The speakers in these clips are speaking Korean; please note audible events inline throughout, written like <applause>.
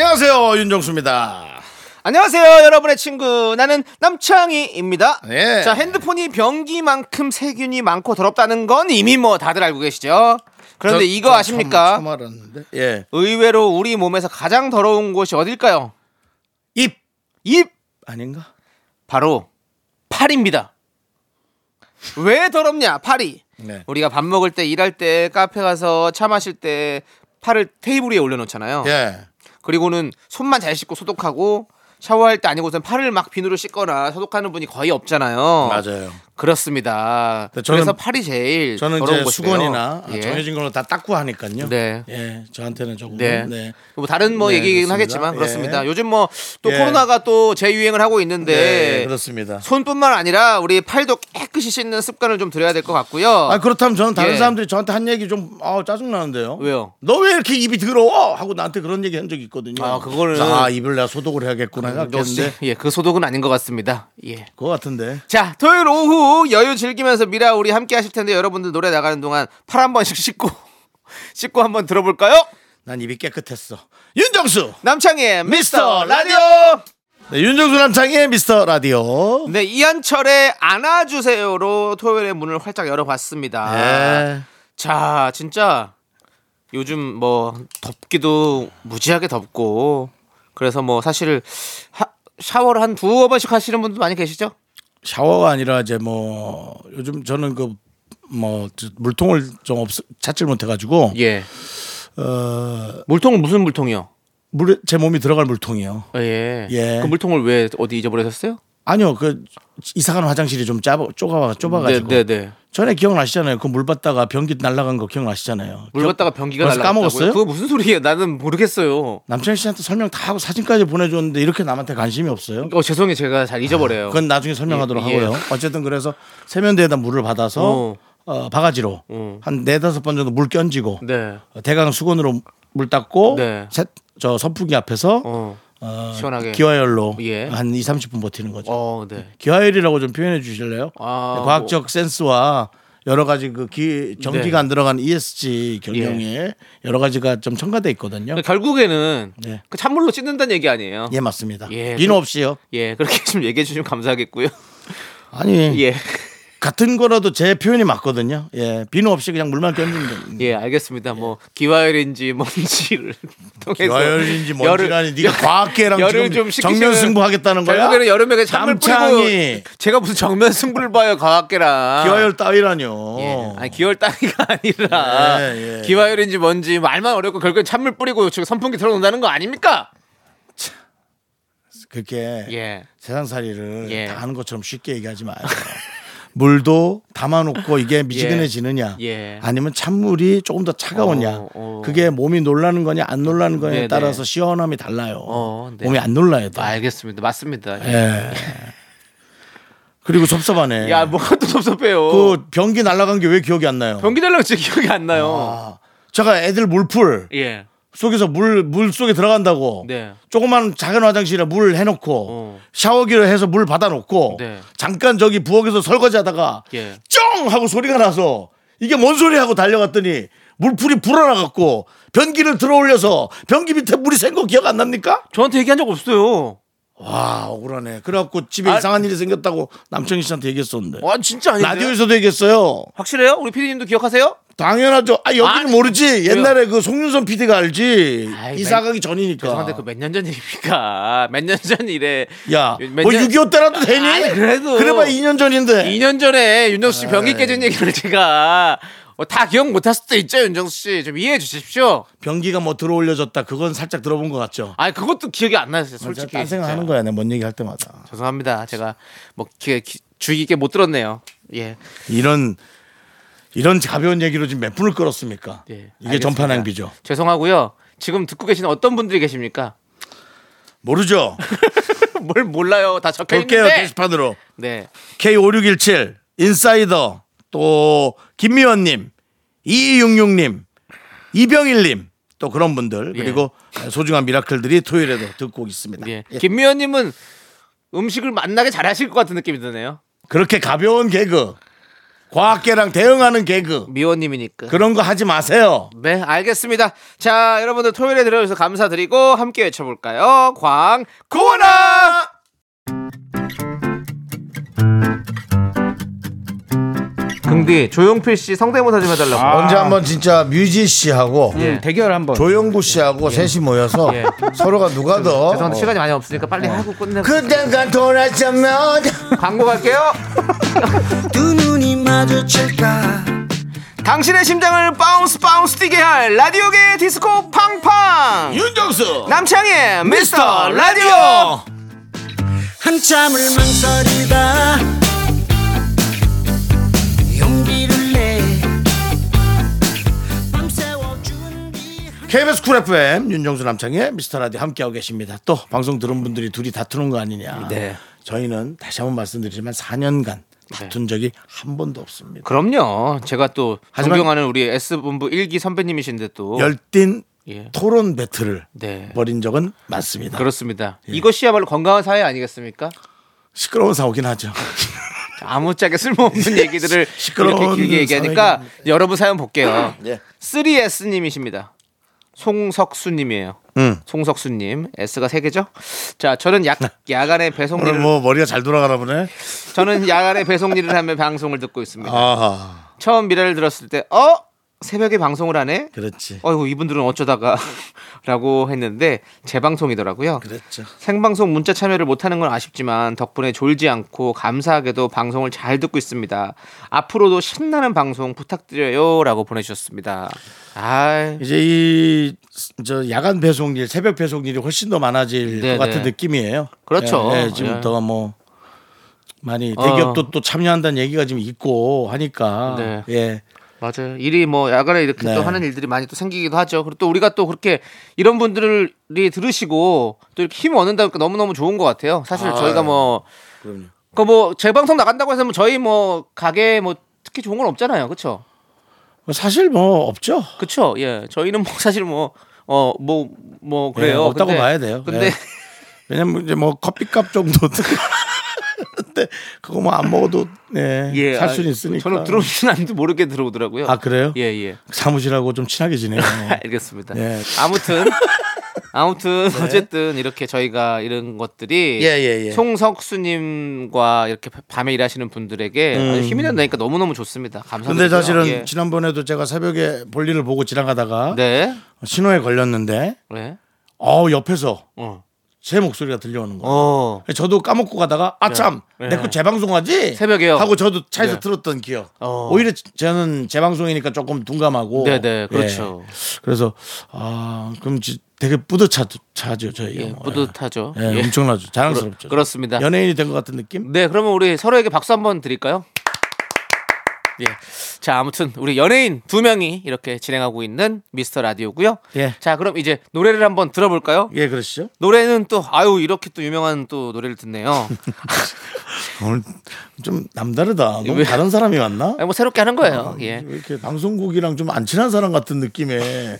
안녕하세요 윤정수입니다. 안녕하세요, 여러분의 친구. 나는 남창희입니다. 네. 자, 핸드폰이 변기만큼 세균이 많고 더럽다는 건 이미 뭐 다들 알고 계시죠? 그런데 저- 이거 저 아십니까? 처음, 처음 알았는데. 예. 의외로 우리 몸에서 가장 더러운 곳이 어딜까요? 입 입! 아닌가? 바로 팔입니다. 왜 더럽냐? 팔이. 네. 우리가 밥 먹을 때, 일할 때, 카페 가서 차 마실 때 팔을 테이블 위에 올려놓잖아요. 예. 그리고는 손만 잘 씻고 소독하고 샤워할 때 아니고선 팔을 막 비누로 씻거나 소독하는 분이 거의 없잖아요. 맞아요. 그렇습니다. 네, 저는- 그래서 팔이 제일 저는 이제 곳이래요. 수건이나 아, 예. 정해진 걸로 다 닦고 하니까요. 네. 예. 저한테는 조금 네. 네. 뭐 다른 뭐 네, 얘기긴 그렇습니다. 하겠지만 예. 그렇습니다. 요즘 뭐또 예. 코로나가 또 재유행을 하고 있는데 네, 그렇습니다. 손뿐만 아니라 우리 팔도 깨끗이 씻는 습관을 좀 들여야 될 것 같고요. 아 그렇다면 저는 다른 예. 사람들이 저한테 한 얘기 좀 아, 짜증 나는데요. 왜요? 너 왜 이렇게 입이 더러워? 하고 나한테 그런 얘기 한 적이 있거든요. 아, 그거는- 아 입을 내가 소독을 해야겠구나 역시 생각했는데 예, 그 소독은 아닌 것 같습니다. 예. 그거 같은데. 자, 토요일 오후 여유 즐기면서 미라 우리 함께 하실 텐데 여러분들 노래 나가는 동안 팔 한 번씩 씻고 <laughs> 씻고 한번 들어볼까요? 난 입이 깨끗했어. 윤정수 남창희의 미스터 라디오. 네, 윤정수 남창의 미스터 라디오. 네, 이한철의 안아주세요로 토요일에 문을 활짝 열어봤습니다. 네. 자, 진짜 요즘 뭐 덥기도 무지하게 덥고 그래서 뭐 사실 하- 샤워를 한 두어 번씩 하시는 분도 많이 계시죠? 샤워가 아니라 이제 뭐 요즘 저는 그 뭐 물통을 좀 없, 찾질 못해가지고 예. 어 물통은 무슨 물통이요? 물에 제 몸이 들어갈 물통이요. 예. 예. 그 물통을 왜 어디 잊어버리셨어요? 아니요 그 이사가는 화장실이 좀 짧아 좁아 좁아가지고 네, 네, 네. 전에 기억나시잖아요. 그 물 받다가 변기 날라간 거 기억나시잖아요. 물 받다가 변기가 날라갔다고요? 까먹었어요? 그거 무슨 소리예요? 나는 모르겠어요. 남창희 씨한테 설명 다 하고 사진까지 보내줬는데 이렇게 남한테 관심이 없어요. 어 죄송해요. 제가 잘 잊어버려요. 그건 나중에 설명하도록 예, 예. 하고요. 어쨌든 그래서 세면대에다 물을 받아서 어. 어, 바가지로 어. 한 네다섯 번 정도 물 끼얹고 네. 어, 대강 수건으로 물 닦고 네. 세- 저 선풍기 앞에서 어. 어, 시원하게. 기화열로 예. 한 2, 30분 버티는 거죠. 어, 네. 기화열이라고 좀 표현해 주실래요? 아, 네, 과학적 센스와 여러 가지 그 기, 전기가 네. 안 들어간 ESG 경영에 여러 가지가 좀 첨가돼 있거든요. 그러니까 결국에는 네. 그 찬물로 씻는다는 얘기 아니에요? 예 맞습니다. 예, 비누 그- 없이요. 예, 그렇게 <laughs> 좀 얘기해 주시면 감사하겠고요. 아니 예. 같은 거라도 제 표현이 맞거든요. 예 비누 없이 그냥 물만 됩니다. 예, 알겠습니다. 뭐 기화열인지 뭔지를 통해서 기화열인지 뭔지라니 네가 과학계랑 열을 좀 정면 승부하겠다는 거야? 결국에는 여름에 그냥 찬물 뿌리고 제가 무슨 정면 승부를 봐요 과학계랑 기화열 따위라뇨. 예. 아니 기월 따위가 아니라 예, 예. 기화열인지 뭔지 말만 어렵고 결국엔 찬물 뿌리고 지금 선풍기 틀어놓는다는 거 아닙니까? 그렇게 예. 세상살이를 예. 다 하는 것처럼 쉽게 얘기하지 마요. <laughs> 물도 담아놓고 이게 <laughs> 미지근해지느냐, 예. 아니면 찬물이 조금 더 차가웠냐, 어, 어. 그게 몸이 놀라는 거냐 안 놀라는 거냐에 네, 따라서 네. 시원함이 달라요. 어, 네. 몸이 안 놀라야 돼. 알겠습니다. 맞습니다. 예. 그리고 섭섭하네. 야, 뭐가 또 섭섭해요. 그 변기 날아간 게 왜 기억이 안 나요? 변기 달라고 진짜 기억이 안 나요. 아, 제가 애들 물풀 예. 속에서 물 물 속에 들어간다고 네. 조그만 작은 화장실에 물 해놓고 어. 샤워기로 해서 물 받아놓고 네. 잠깐 저기 부엌에서 설거지 하다가 예. 쫑 하고 소리가 나서 이게 뭔 소리 하고 달려갔더니 물풀이 불어나갖고 변기를 들어 올려서 변기 밑에 물이 샌 거 기억 안 납니까? 저한테 얘기한 적 없어요. 와 억울하네. 그래갖고 집에 아- 이상한 일이 생겼다고 남청희 씨한테 얘기했었는데 와, 진짜 아닌데. 라디오에서도 얘기했어요. 확실해요? 우리 피디님도 기억하세요? 당연하죠. 아 여기는 아니, 모르지. 옛날에 그 송윤선 PD가 알지. 아이, 이사 맨- 가기 전이니까. 죄송한데 그 몇 년 전 일입니까? <laughs> 몇 년 전 일에 야, 몇뭐 년- 6.25 때라도 되니? 아니, 그래도. 그래봐 2년 전인데. 2년 전에 윤정수 씨 변기 에이. 깨진 얘기를 제가 어, 다 기억 못할 수도 있죠, 윤정수 씨. 좀 이해해 주십시오. 변기가 뭐 들어올려졌다. 그건 살짝 들어본 것 같죠. 아니, 그것도 기억이 안 나요, 솔직히. 딴. 생각하는 거야. 내뭔 얘기 할 때마다. 죄송합니다. 제가 뭐 기, 기, 주의 깊게 못 들었네요. 예. 이런 이런 가벼운 얘기로 지금 몇 분을 끌었습니까? 예, 이게. 전파 낭비죠. 죄송하고요. 지금 듣고 계신 어떤 분들이 계십니까? 모르죠. <laughs> 뭘 몰라요. 다 적혀 볼게요 있는데. 게시판으로. 네. K5617 인사이더 또 김미원 님 2266 님 이병일 님 또 그런 분들 예. 그리고 소중한 미라클들이 토요일에도 듣고 있습니다. 예. 예. 김미연님은 음식을 맛나게 잘하실 것 같은 느낌이 드네요. 그렇게 가벼운 개그 과학계랑 대응하는 개그 미원님이니까. 그런 거 하지 마세요. 네, 알겠습니다. 자, 여러분들 토요일에 들어주셔서 감사드리고 함께 외쳐볼까요? 광 고원 아! 긍디 조용필 씨 성대모사 좀 해달라고. 언제 한번 진짜 뮤지 씨하고 예. 대결 한번. 조영구 씨하고 셋이 모여서 예. 서로가 누가 더 죄송한데 시간이 많이 없으니까 빨리 하고 끝내고 그때가 돌아서면 <laughs> 광고 갈게요. <laughs> 두 눈이 마주칠까 당신의 심장을 bounce bounce 뛰게 할 라디오계 디스코 팡팡 윤정수 남창희의 미스터 라디오 한참을 망설이다 KBS 쿨 FM 윤정수 남창희의 미스터 라디오 함께하고 계십니다. 또 방송 들은 분들이 둘이 다투는 거 아니냐. 네. 저희는 다시 한번 말씀드리지만 4년간 다툰 적이 한 번도 없습니다. 그럼요 제가 또 하지만- 존경하는 우리 S본부 1기 선배님이신데 또 열띤 예. 토론 배틀을 네. 벌인 적은 많습니다. 그렇습니다 이것이야말로 건강한 사회 아니겠습니까 시끄러운 사오긴 하죠. <laughs> 아무짝에 쓸모없는 얘기들을 시끄러운 이렇게 길게 얘기하니까 여러분 사연 볼게요 예. 3S님이십니다 송석수님이에요 음. 송석수님 S가 세 개죠? 자 저는 약, 야간에 배송 일을 뭐 머리가 잘 돌아가나 보네. 저는 야간에 배송 일을 하며 방송을 듣고 있습니다. 아하. 처음 미라를 들었을 때 어? 새벽에 방송을 하네? 그렇지. 어이구 이분들은 어쩌다가 <laughs> 라고 했는데 재방송이더라고요. 그랬죠. 생방송 문자 참여를 못하는 건 아쉽지만 덕분에 졸지 않고 감사하게도 방송을 잘 듣고 있습니다. 앞으로도 신나는 방송 부탁드려요라고 보내주셨습니다. 아, 이제 이 저 야간 배송일, 새벽 배송일이 훨씬 더 많아질 네, 것 같은 네. 느낌이에요. 그렇죠. 예, 예, 지금 예. 더뭐 많이 어. 대기업도 또 참여한다는 얘기가 지금 있고 하니까 네. 예. 맞아요. 일이 뭐 야간에 이렇게 네. 또 하는 일들이 많이 또 생기기도 하죠. 그리고 또 우리가 또 그렇게 이런 분들이 들으시고 또 이렇게 힘을 얻는다니까 너무너무 좋은 것 같아요. 사실 아, 저희가 뭐 그럼요. 그뭐 재방송 나간다고 해서 뭐 저희 뭐 가게 뭐 특히 좋은 건 없잖아요. 그렇죠? 사실 뭐 없죠. 그렇죠. 예. 저희는 뭐 사실 뭐 어 뭐뭐 예, 그래요. 없다고 근데- 봐야 돼요. 근데 예. 왜냐면 이제 뭐 커피값 정도 <laughs> 근데 그거 뭐 안 먹어도 네, 예. 살 아, 수는 있으니까. 저는 들어오시는 않는데 모르게 들어오더라고요. 아 그래요? 예, 예. 사무실하고 좀 친하게 지내요. <laughs> 알겠습니다. 예. 아무튼 <laughs> 아무튼 어쨌든 이렇게 저희가 이런 것들이 네. 예, 예, 예. 송석수님과 이렇게 밤에 일하시는 분들에게 아주 힘이 된다니까 너무 너무 좋습니다. 감사드립니다. 음. 근데 사실은 예. 지난번에도 제가 새벽에 볼일을 보고 지나가다가 네, 신호에 걸렸는데 네, 어 옆에서 어, 제 목소리가 들려오는 거예요. 어, 저도 까먹고 가다가 아참 네. 내거 재방송하지 새벽에요? 하고 저도 차에서 네. 들었던 기억. 어. 오히려 저는 재방송이니까 조금 둔감하고. 네, 네, 그렇죠. 예. 그래서 아 그럼 지- 되게 뿌듯하죠, 저희. 예, 뿌듯하죠. 예, 예. 엄청나죠, 자랑스럽죠. 그렇, 습니다 연예인이 된 것 같은 느낌? 네, 그러면 우리 서로에게 박수 한번 드릴까요? 예. 자, 아무튼 우리 연예인 두 명이 이렇게 진행하고 있는 미스터 라디오고요. 예. 자, 그럼 이제 노래를 한번 들어볼까요? 예, 그러시죠. 노래는 또 아유 이렇게 또 유명한 또 노래를 듣네요. <laughs> 오늘 좀 남다르다. 너무 왜? 다른 사람이 왔나? 아니, 뭐 새롭게 하는 거예요. 예. 왜 이렇게 방송국이랑 좀 안 친한 사람 같은 느낌에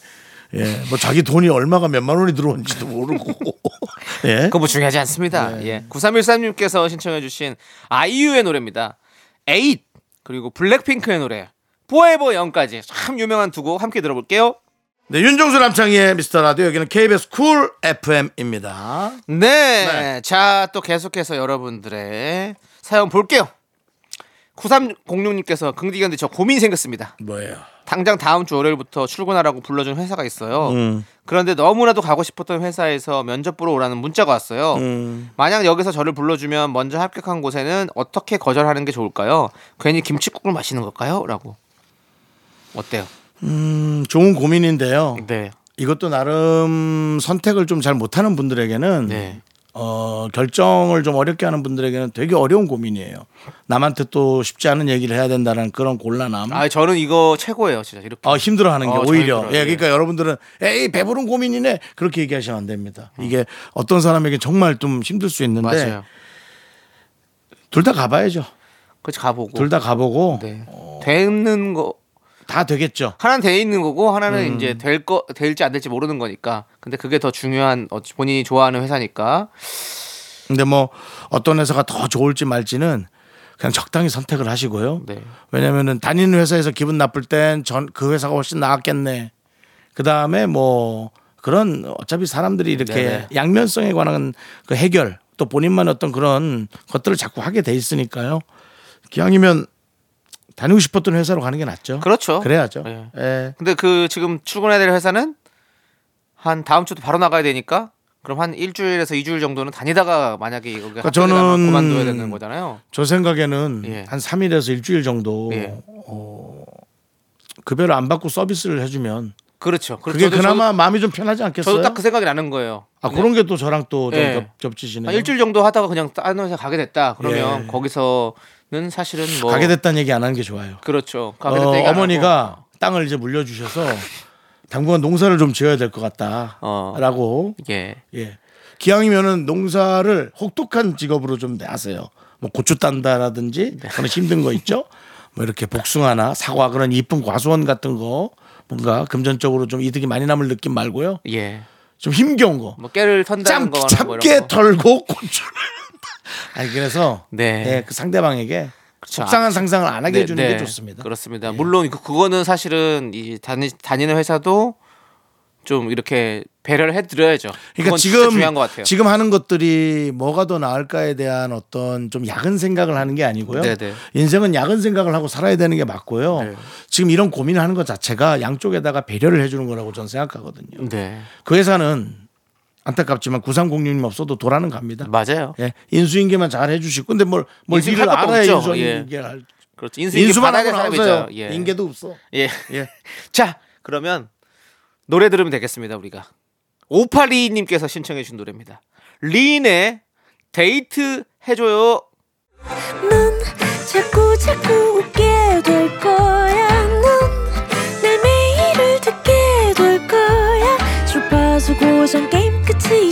예, 뭐 자기 돈이 얼마가 몇만 원이 들어온지도 모르고 <laughs> 예, 그거 뭐 중요하지 않습니다. 예. 9313님께서 신청해 주신 아이유의 노래입니다. 에잇 그리고 블랙핑크의 노래 포에버 영까지 참 유명한 두 곡 함께 들어볼게요. 네, 윤정수 남창희의 미스터 라디오 여기는 KBS 쿨 FM입니다. 네. 자, 또 계속해서 여러분들의 사연 볼게요. 9306님께서 긍디견데 저 고민이 생겼습니다. 뭐예요? 당장 다음 주 월요일부터 출근하라고 불러준 회사가 있어요. 음. 그런데 너무나도 가고 싶었던 회사에서 면접 보러 오라는 문자가 왔어요. 음. 만약 여기서 저를 불러주면 먼저 합격한 곳에는 어떻게 거절하는 게 좋을까요? 괜히 김치국을 마시는 걸까요? 라고. 어때요? 음, 좋은 고민인데요. 네. 이것도 나름 선택을 좀 잘 못하는 분들에게는 네. 어, 결정을 좀 어렵게 하는 분들에게는 되게 어려운 고민이에요. 남한테 또 쉽지 않은 얘기를 해야 된다는 그런 곤란함. 아 저는 이거 최고예요 진짜 이렇게. 어, 힘들어하는 게 어, 오히려 예 예. 그러니까 여러분들은 에이 배부른 고민이네 그렇게 얘기하시면 안 됩니다. 이게 어떤 사람에게 정말 좀 힘들 수 있는데. 둘 다 가봐야죠. 그렇지 가보고. 둘 다 가보고 네. 되는 거 다 되겠죠. 하나는 돼 있는 거고 하나는 음. 이제 될 거 될지 안 될지 모르는 거니까. 근데 그게 더 중요한 어, 본인이 좋아하는 회사니까. 근데 뭐 어떤 회사가 더 좋을지 말지는 그냥 적당히 선택을 하시고요. 네. 왜냐면은 다니는 회사에서 기분 나쁠 땐 전 그 회사가 훨씬 나았겠네. 그 다음에 뭐 그런 어차피 사람들이 이렇게 네네. 양면성에 관한 그 해결 또 본인만 어떤 그런 것들을 자꾸 하게 돼 있으니까요. 기왕이면 다니고 싶었던 회사로 가는 게 낫죠. 그렇죠. 그래야죠. 예. 예. 근데 그 지금 출근해야 될 회사는 한 다음 주도 바로 나가야 되니까 그럼 한 일주일에서 이주일 정도는 다니다가 만약에 여기 그러니까 저는 그만둬야 되는 거잖아요. 저 생각에는 예. 한 3일에서 일주일 정도 예. 어, 급여를 안 받고 서비스를 해주면 그렇죠. 그렇죠. 그게 저도- 그나마 마음이 좀 편하지 않겠어요? 저도 딱 그 생각이 나는 거예요. 아 그런 게 또 저랑 또좀 예. 겹치시네요. 한 일주일 정도 하다가 그냥 다른 회사 가게 됐다. 그러면 예. 거기서 는 사실은 뭐 가게 됐다는 얘기 안 하는 게 좋아요. 그렇죠. 어, 가게 됐다 하고. 어머니가 땅을 이제 물려주셔서 당분간 농사를 좀 지어야 될것 어. 같다라고 예. 예 기왕이면은 농사를 혹독한 직업으로 좀 하세요. 뭐 고추 딴다라든지 네. 그런 힘든 거 있죠. 뭐 이렇게 복숭아나 사과 그런 이쁜 과수원 같은 거 뭔가 금전적으로 좀 이득이 많이 남을 느낌 말고요. 예. 좀 힘겨운 거. 뭐 깨를 턴다는 짬, 뭐 참깨 이런 거. 털고 <laughs> 고추를. 아니 그래서 네. 예, 그 상대방에게 그렇죠. 속상한 상상을 안 하게 네, 해주는 네. 게 좋습니다. 예. 그렇습니다. 물론 그- 그거는 사실은 이 다니, 다니는 회사도 좀 이렇게 배려를 해드려야죠. 그러니까 지금 중요한 것 같아요. 지금 하는 것들이 뭐가 더 나을까에 대한 어떤 좀 야근 생각을 하는 게 아니고요. 네네. 인생은 야근 생각을 하고 살아야 되는 게 맞고요. 네. 지금 이런 고민을 하는 것 자체가 양쪽에다가 배려를 해주는 거라고 저는 생각하거든요. 네, 그 회사는 안타깝지만 9306님 없어도 도라는 갑니다. 맞아요. 예, 인수인계만 잘 해주시고 근데 뭘, 뭘 인수인계 일을 알아야 없죠. 인수인계를 할 그렇죠. 인수인계 인수만 받아야. 사람이죠. 예. 인계도 없어. 예. 예. <laughs> 자, 그러면 노래 들으면 되겠습니다. 우리가 5822님께서 신청해 주신 노래입니다. 린의 데이트 해줘요. 넌 자꾸 자꾸 웃게 될 거야. 넌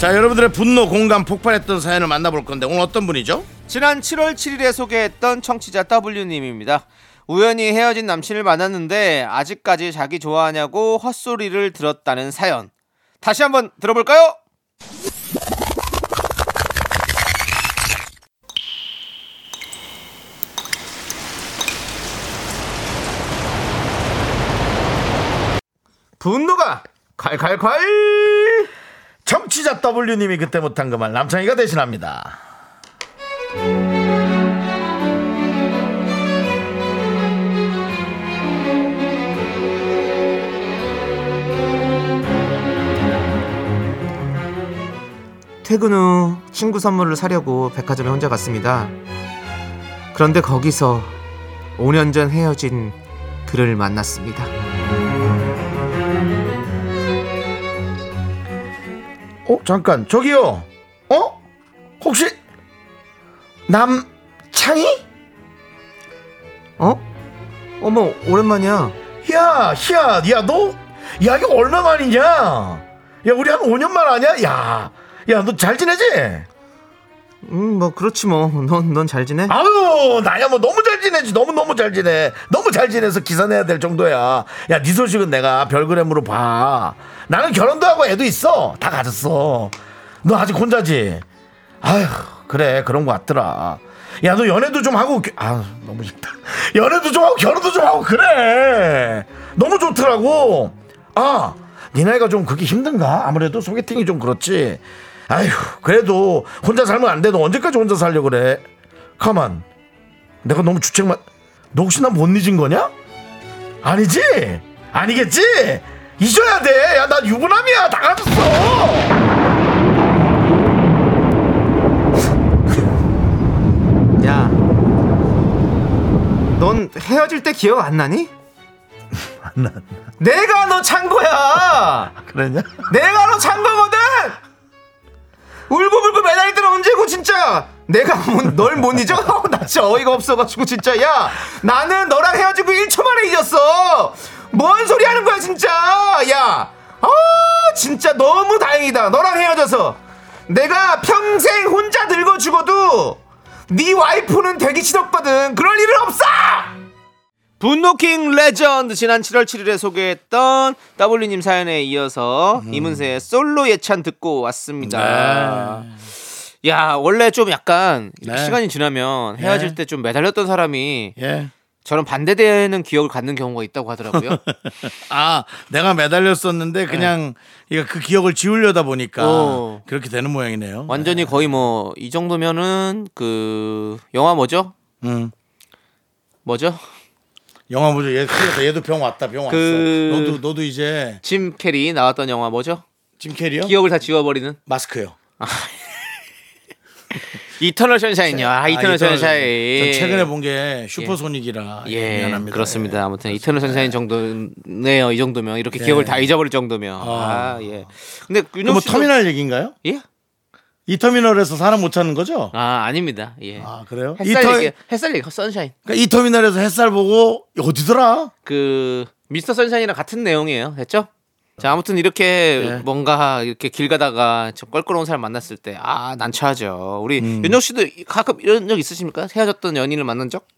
자 여러분들의 분노 공감 폭발했던 사연을 만나볼 건데 오늘 어떤 분이죠? 지난 7월 7일에 소개했던 청취자 W님입니다. 우연히 헤어진 남친을 만났는데 아직까지 자기 좋아하냐고 헛소리를 들었다는 사연. 다시 한번 들어볼까요? 분노가 칼칼칼 정치자 W님이 그때 못한 그 말 남창희가 대신합니다 퇴근 후 친구 선물을 사려고 백화점에 혼자 갔습니다. 그런데 거기서 5년 전 헤어진 그를 만났습니다. 어 잠깐 저기요 어? 혹시 남창희? 어? 어머 오랜만이야. 야, 야, 야, 너, 야, 이거 얼마 만이냐? 야, 우리 한 5년 만 아냐? 야, 야, 너 잘 지내지? 음 뭐 그렇지 뭐. 넌 넌 잘 지내? 아유, 나야 뭐 너무 잘 지내지. 너무 너무 잘 지내. 너무 잘 지내서 기사 내야 될 정도야. 야, 네 소식은 내가 별그램으로 봐. 나는 결혼도 하고 애도 있어. 다 가졌어. 너 아직 혼자지? 아휴, 그래, 그런 거 같더라. 야, 너 연애도 좀 하고, 겨- 아, 너무 싫다. <laughs> 연애도 좀 하고, 결혼도 좀 하고, 그래. 너무 좋더라고. 아, 네 나이가 좀 그게 힘든가? 아무래도 소개팅이 좀 그렇지. 아휴, 그래도 혼자 살면 안 돼. 너 언제까지 혼자 살려 그래? 가만. 내가 너무 주책만. 너 혹시 나 못 잊은 거냐? 아니지? 아니겠지? 잊어야 돼. 야, 난 유부남이야. 다 가졌어. 야, 넌 헤어질 때 기억 안 나니? <laughs> 안 나. 내가 너 찬 거야. 그랬냐? 내가 너 찬 거거든. 울고불고 매달릴 때는 언제고 진짜. 내가 널 못 잊어? <laughs> 나 진짜 어이가 없어가지고 진짜 야 나는 너랑 헤어지고 1초 만에 잊었어. 뭔 소리 하는 거야 진짜. 야, 아 진짜 너무 다행이다. 너랑 헤어져서 내가 평생 혼자 늙어 죽어도 네 와이프는 되기 싫었거든. 그럴 일은 없어. 분노킹 레전드 지난 7월 7일에 소개했던 W님 사연에 이어서 이문세의 솔로 예찬 듣고 왔습니다. 야 원래 좀 약간 네. 시간이 지나면 헤어질 네. 때좀 매달렸던 사람이 예. 저런 반대되는 기억을 갖는 경우가 있다고 하더라고요. <laughs> 아, 내가 매달렸었는데 그냥 이거 그 기억을 지우려다 보니까 어. 그렇게 되는 모양이네요. 완전히 거의 뭐 이 정도면은 그 영화 뭐죠? 음. 뭐죠? 영화 보죠. 얘 그래서 얘도 병 왔다. 병 왔어. 그- 너도 너도 이제 짐 캐리 나왔던 영화 뭐죠? 짐 캐리요? 기억을 다 지워버리는 마스크요. <laughs> 이터널 선샤인이요. 아, 이터널 선샤인. 전 최근에 본 게 슈퍼 소닉이라 예, 미안합니다. 그렇습니다. 아무튼 이터널 선샤인 정도네요. 이 정도면 이렇게 예. 기억을 다 잊어버릴 정도면. 아. 아, 예. 근데 그 윤정 뭐 씨도 터미널 얘기인가요? 예? 이 터미널에서 사람 못 찾는 거죠? 아, 아닙니다. 예. 아 그래요? 이, 햇살 터, 얘기, 햇살 얘기, 선샤인. 그러니까 이 터미널에서 햇살 보고 어디더라? 그 미스터 선샤인이랑 같은 내용이에요. 됐죠? 자, 아무튼 이렇게 네. 뭔가 이렇게 길 가다가 좀 껄끄러운 사람 만났을 때, 아, 난처하죠. 우리 음. 윤정 씨도 가끔 이런 적 있으십니까? 헤어졌던 연인을 만난 적?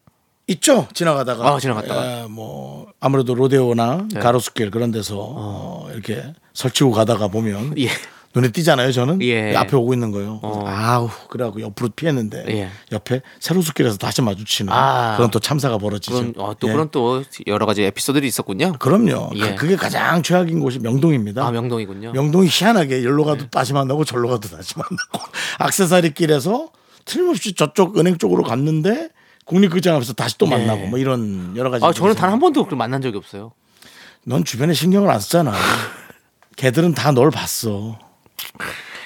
있죠 지나가다가 아, 지나갔다가. 예, 뭐 아무래도 로데오나 가로수길 그런 데서 어, 이렇게 설치고 가다가 보면 예. 눈에 띄잖아요 저는 예. 앞에 오고 있는 거예요 어. 아우 그래갖고 옆으로 피했는데 예. 옆에 세로수길에서 다시 마주치는 아. 그런 또 참사가 벌어지죠 그런, 어, 또 예. 그런 또 여러 가지 에피소드들이 있었군요. 그럼요 예. 그- 그게 가장 최악인 곳이 명동입니다 아, 명동이군요. 명동이 희한하게 여기로 가도 다시 만나고 절로 가도 다시 만나고 <laughs> 악세사리 길에서 틀림없이 저쪽 은행 쪽으로 갔는데 국립극장 앞에서 다시 또 만나고 뭐 이런 여러 가지 아, 저는 단 한 번도 만난 적이 없어요. 넌 주변에 신경을 안 쓰잖아. <laughs> 걔들은 다 널 봤어.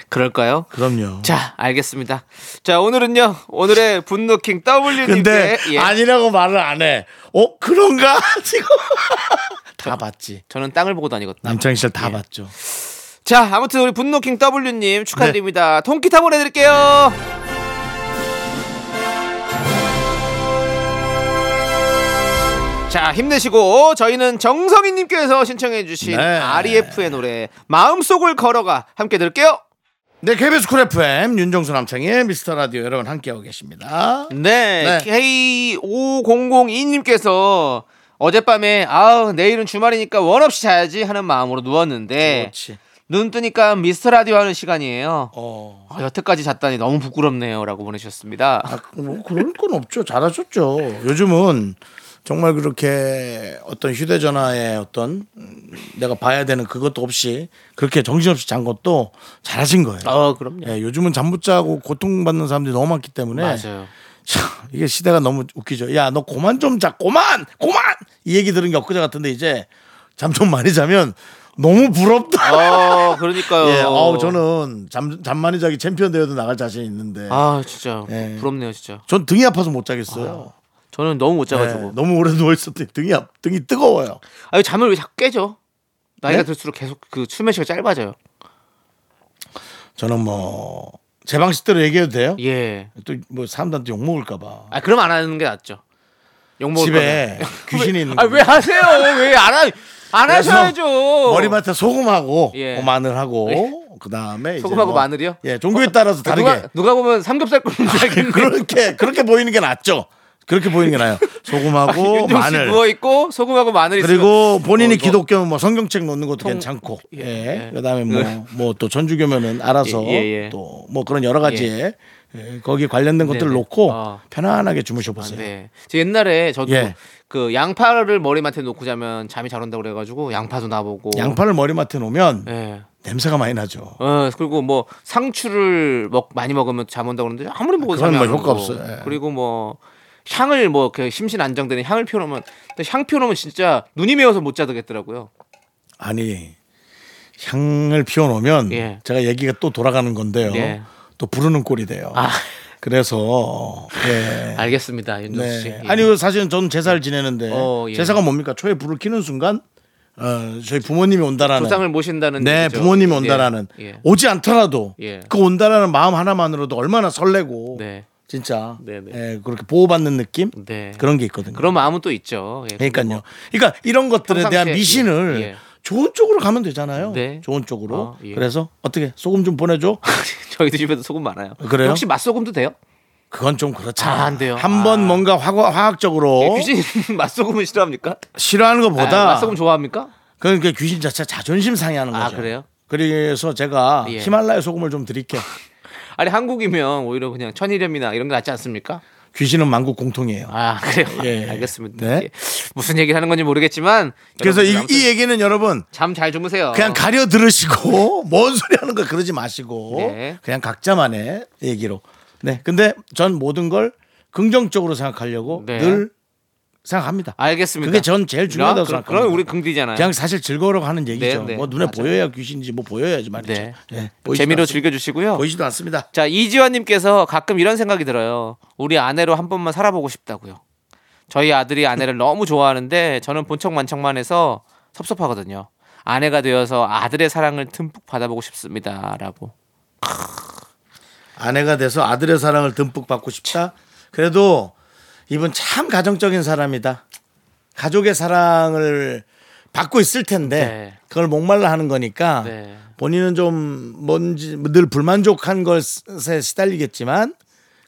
그럴까요? 그럼요. 자, 알겠습니다. 자, 오늘은요. 오늘의 분노킹 W님께 근데 예. 아니라고 말을 안 해. 어 그런가 <laughs> 지금 다 봤지. 저는 땅을 보고 다니거든요. 남창희 씨를 다 예. 봤죠. 자, 아무튼 우리 분노킹 W님 네. 축하드립니다. 통기타 보내드릴게요. 자, 힘내시고 저희는 정성희님께서 신청해주신 네. REF의 노래 마음속을 걸어가 함께 들을게요. 네 KBS 쿨 FM 윤정수 남창희 미스터 라디오 여러분 함께하고 계십니다. 네, 네. K5002님께서 어젯밤에 아우 내일은 주말이니까 원 없이 자야지 하는 마음으로 누웠는데 그렇지. 눈 뜨니까 미스터 라디오 하는 시간이에요. 어. 아, 여태까지 잤다니 너무 부끄럽네요라고 보내주셨습니다. 아, 뭐 그럴 건 없죠. 잘하셨죠. 요즘은 정말 그렇게 어떤 휴대전화의 어떤 음, 내가 봐야 되는 그것도 없이 그렇게 정신없이 잔 것도 잘하신 거예요. 어, 그럼요. 예, 요즘은 잠 못 자고 고통받는 사람들이 너무 많기 때문에 맞아요. 참, 이게 시대가 너무 웃기죠. 야, 너 고만 좀 자, 고만, 고만. 이 얘기 들은 게 엊그제 같은데 이제 잠 좀 많이 자면 너무 부럽다. 어, 그러니까요. 예, 어우 저는 잠, 잠 많이 자기 챔피언 대회도 나갈 자신 있는데 아, 진짜 예. 부럽네요, 진짜. 전 등이 아파서 못 자겠어요. 저는 너무 못 자가지고. 네, 너무 오래 누워 있었더니 등이 아, 등이 뜨거워요. 아니 잠을 왜 자꾸 깨죠? 나이가 네? 들수록 계속 그 수면 시간 짧아져요. 저는 뭐 제 방식대로 얘기해도 돼요? 예. 또 뭐 사람들한테 욕 먹을까봐. 아, 그럼 안 하는 게 낫죠. 욕 먹을 집에. <laughs> 귀신이 있는 아, 왜 하세요? 왜안 하? 안 하셔야죠. 머리맡에 소금하고 예. 뭐 마늘하고 그 다음에 소금하고 마늘이요? 예, 종교에 따라서 다르게 누가 누가 보면 삼겹살 끓는 줄 알겠네. 그렇게 그렇게 보이는 게 낫죠. 그렇게 보이는 게 나요. 소금하고 씨 마늘 누워 있고 소금하고 마늘 그리고 본인이 어, 뭐- 기독교면 뭐 성경책 놓는 것도 통- 괜찮고 예, 예, 예. 그다음에 뭐 뭐 또 전주교면은 알아서 예, 예, 예. 또뭐 그런 여러 가지의 예, 거기 관련된 것들을 네네. 놓고 어. 편안하게 주무셔 보세요. 네. 저 옛날에 저도 예. 그 양파를 머리맡에 놓고 자면 잠이 잘 온다고 그래가지고 양파도 놔보고. 양파를 머리맡에 놓으면 예. 냄새가 많이 나죠. 어 그리고 뭐 상추를 먹 많이 먹으면 잠 온다고 그러는데 아무리 먹어도 그건 잠이 안뭐 효과 오고. 없어요. 예. 그리고 뭐 향을 뭐그 심신 안정되는 향을 피워놓으면 향 피워놓으면 진짜 눈이 매워서 못 자겠더라고요. 아니 향을 피워놓으면 예. 제가 얘기가 또 돌아가는 건데요. 예. 또 부르는 꼴이 돼요. 아 그래서 예. <laughs> 알겠습니다 윤정 씨. 네. 예. 아니 사실은 저는 제사를 지내는데 어, 예. 제사가 뭡니까? 초에 불을 켜는 순간 어, 저희 부모님이 온다라는 조상을 모신다는 네 얘기죠. 부모님이 예. 온다라는 예. 오지 않더라도 예. 그 온다라는 마음 하나만으로도 얼마나 설레고 네. 진짜 네, 네. 예, 그렇게 보호받는 느낌 네. 그런 게 있거든요. 그런 마음은 또 있죠. 예. 그러니까요. 그러니까 이런 것들에 대한 평상시에, 미신을 예, 예. 좋은 쪽으로 가면 되잖아요. 네. 좋은 쪽으로. 어, 예. 그래서 어떻게 소금 좀 보내줘? <laughs> 저희도 집에도 소금 많아요. 그래요? 혹시 맛소금도 돼요? 그건 좀 그렇잖아. 아, 안 돼요. 한번 아. 뭔가 화학, 화학적으로 예, 귀신 <laughs> 맛소금을 싫어합니까? 싫어하는 아, 것보다 맛소금 좋아합니까? 그건 그 귀신 자체 자존심 상해하는 아, 거죠. 그래요? 그래서 제가 예. 히말라야 소금을 좀 드릴게요. <laughs> 아니 한국이면 오히려 그냥 천일염이나 이런 거 낫지 않습니까? 귀신은 만국 공통이에요. 아 그래요. 예. <laughs> 알겠습니다. 네. 예. 무슨 얘기를 하는 건지 모르겠지만 그래서 이, 이 얘기는 여러분 잠 잘 주무세요. 그냥 가려 들으시고 <laughs> 뭔 소리 하는 거 그러지 마시고 네. 그냥 각자만의 얘기로. 네. 근데 전 모든 걸 긍정적으로 생각하려고 네. 늘 생각합니다. 알겠습니다. 그게 전 제일 중요하다고 그럼, 생각합니다. 그럼 우리 긍디잖아요. 그냥 사실 즐거우라고 하는 얘기죠. 네, 네. 뭐 눈에 맞아요. 보여야 귀신인지 뭐 보여야지 말이죠. 네. 예, 보이지도 재미로 않습니다. 즐겨주시고요. 보이지도 않습니다. 자 이지환님께서 가끔 이런 생각이 들어요. 우리 아내로 한 번만 살아보고 싶다고요. 저희 아들이 아내를 너무 좋아하는데 저는 본척 만척만 해서 섭섭하거든요. 아내가 되어서 아들의 사랑을 듬뿍 받아보고 싶습니다라고. 아내가 돼서 아들의 사랑을 듬뿍 받고 싶다. 그래도 이분 참 가정적인 사람이다. 가족의 사랑을 받고 있을 텐데 네. 그걸 목말라 하는 거니까 네. 본인은 좀 뭔지 늘 불만족한 것에 시달리겠지만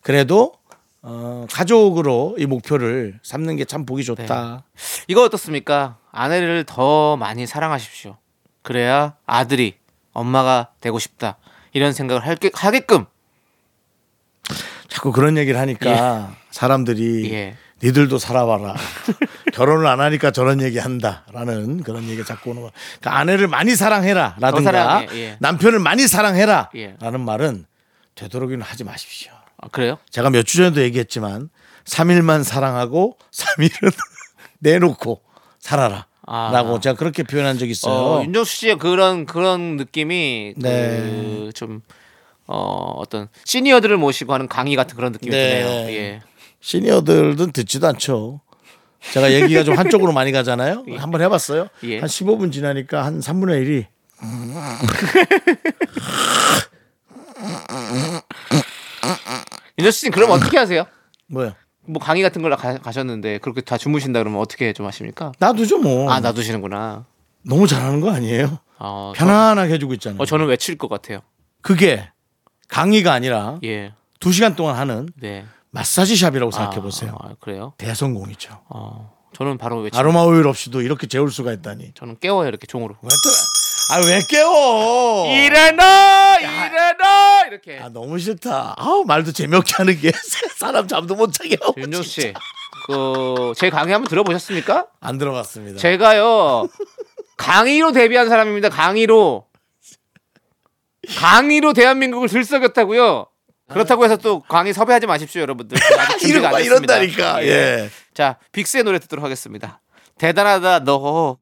그래도 어, 가족으로 이 목표를 삼는 게 참 보기 좋다. 이거 어떻습니까? 아내를 더 많이 사랑하십시오. 그래야 아들이 엄마가 되고 싶다 이런 생각을 할게, 하게끔 자꾸 그런 얘기를 하니까 사람들이 예. 니들도 살아봐라. <laughs> 결혼을 안 하니까 저런 얘기 한다라는 그런 얘기가 자꾸 오는 거. 그러니까 아내를 많이 사랑해라 라든가 사랑해, 예. 남편을 많이 사랑해라 예. 라는 말은 되도록이면 하지 마십시오. 아, 그래요? 제가 몇 주 전에도 얘기했지만 3일만 사랑하고 3일은 <laughs> 내놓고 살아라. 아. 라고 제가 그렇게 표현한 적이 있어요. 어, 윤정수 씨의 그런 그런 느낌이 네. 그좀 어, 어떤 시니어들을 모시고 하는 강의 같은 그런 느낌이 네. 드네요. 예. 시니어들은 듣지도 않죠. 제가 얘기가 좀 한쪽으로 많이 가잖아요. <laughs> 한번 해봤어요. 예. 한 15분 지나니까 한 3분의 1이 윤정수 씨는 그럼 어떻게 하세요? 뭐야? 뭐 강의 같은 걸 가, 가셨는데 그렇게 다 주무신다 그러면 어떻게 좀 하십니까? 놔두죠 뭐. 아 놔두시는구나. 너무 잘하는 거 아니에요? 어, 편안하게 해주고 있잖아요. 저, 어, 저는 외칠 것 같아요. 그게 강의가 아니라 예. 두 시간 동안 하는 네. 마사지 샵이라고 생각해 보세요. 아, 그래요? 대성공이죠. 어, 저는 바로 외치. 아로마 오일 없이도 이렇게 재울 수가 있다니. 저는 깨워요 이렇게 종으로. 왜 또? 아왜 깨워? 일어나 일어나 이렇게. 아 너무 싫다. 아우 말도 재미없게 하는 게 <laughs> 사람 잠도 못 자게 하고. 윤정 씨, 진짜. 그제 강의 한번 들어보셨습니까? 안 들어갔습니다. 제가요 강의로 데뷔한 사람입니다. 강의로 강의로 대한민국을 들썩였다고요. 그렇다고 해서 또 강의 섭외하지 마십시오, 여러분들. 아직 <laughs> 준비가 이런 안 됐습니다. 이런다니까. 예. 자, 빅스의 노래 듣도록 하겠습니다. 대단하다 너.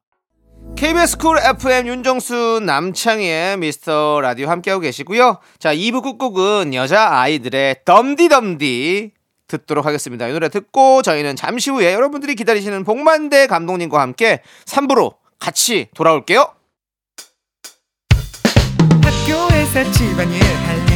KBS 쿨 FM 윤정수 남창희의 미스터 라디오 함께하고 계시고요. 자, 2부 끝곡은 여자 아이들의 덤디덤디 듣도록 하겠습니다. 이 노래 듣고 저희는 잠시 후에 여러분들이 기다리시는 봉만대 감독님과 함께 3부로 같이 돌아올게요. 학교에서 집안일 할일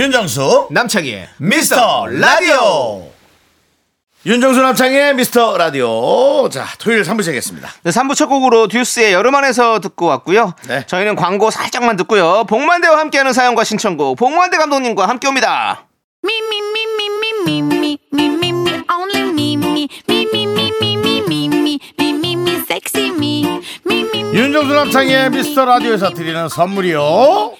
윤정수 남창희의 미스터 라디오 윤정수 남창희의 미스터 라디오 자 토요일 3부 시작했습니다 네, 3부 첫 곡으로 듀스의 여름 안에서 듣고 왔고요 네. 저희는 광고 살짝만 듣고요 봉만대와 함께하는 사연과 신청곡 봉만대 감독님과 함께 옵니다 윤정수 남창희의 미스터 라디오에서 드리는 선물이요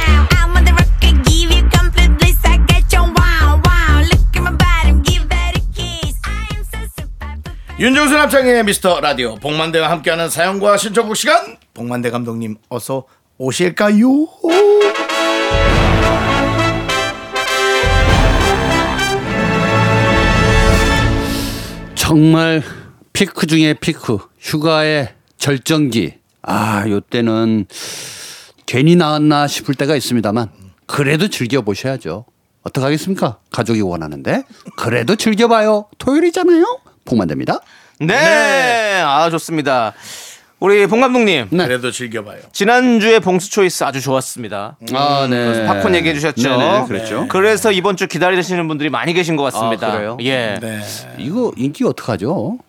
윤정수 남창의 미스터 라디오. 복만대와 함께하는 사연과 신청곡 시간. 복만대 감독님 어서 오실까요? 정말 피크 중에 피크 휴가의 절정기. 아 요때는 괜히 나왔나 싶을 때가 있습니다만 그래도 즐겨보셔야죠. 어떡하겠습니까? 가족이 원하는데? 그래도 즐겨봐요. 토요일이잖아요 복만됩니다. 네, 아 좋습니다. 우리 봉 감독님. 네. 그래도 즐겨봐요. 지난주에 봉수 초이스 아주 좋았습니다. 아 네. 팝콘 얘기해 주셨죠? 네네, 그랬죠. 그래서 이번 주 기다리시는 분들이 많이 계신 것 같습니다. 아, 그래요? 예. 네. 이거 인기 어떡하죠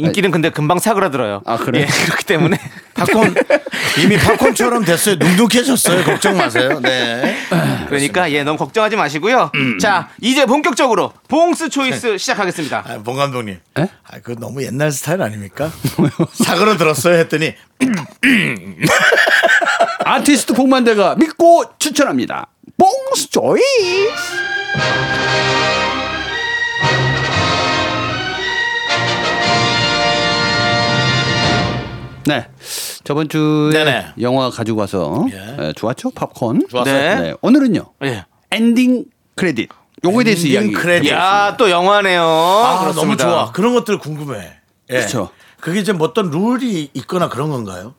인기는 근데 금방 사그라들어요. 아, 그래요? 예, <laughs> 그렇기 때문에. <laughs> 팝콘 이미 팝콘처럼 됐어요. 눅눅해졌어요. 걱정 마세요. 네. <laughs> 그러니까 예 너무 걱정하지 마시고요. 자 이제 본격적으로 봉스 초이스 시작하겠습니다. 아, 봉 감독님. 에? 아, 그 너무 옛날 스타일 아닙니까? 사그러 들었어요 했더니 아티스트 봉만대가 믿고 추천합니다. 봉's choice 네 저번 주에 네네. 영화 가지고 와서 예. 에, 좋았죠 팝콘 좋았어요. 네. 오늘은요 예. 엔딩 크레딧 요거에 대해서 이야기 크레딧. 야, 또 영화네요. 아, 너무 그렇습니다. 좋아 그런 것들 궁금해 예. 그렇죠. 그게 좀 어떤 룰이 있거나 그런 건가요?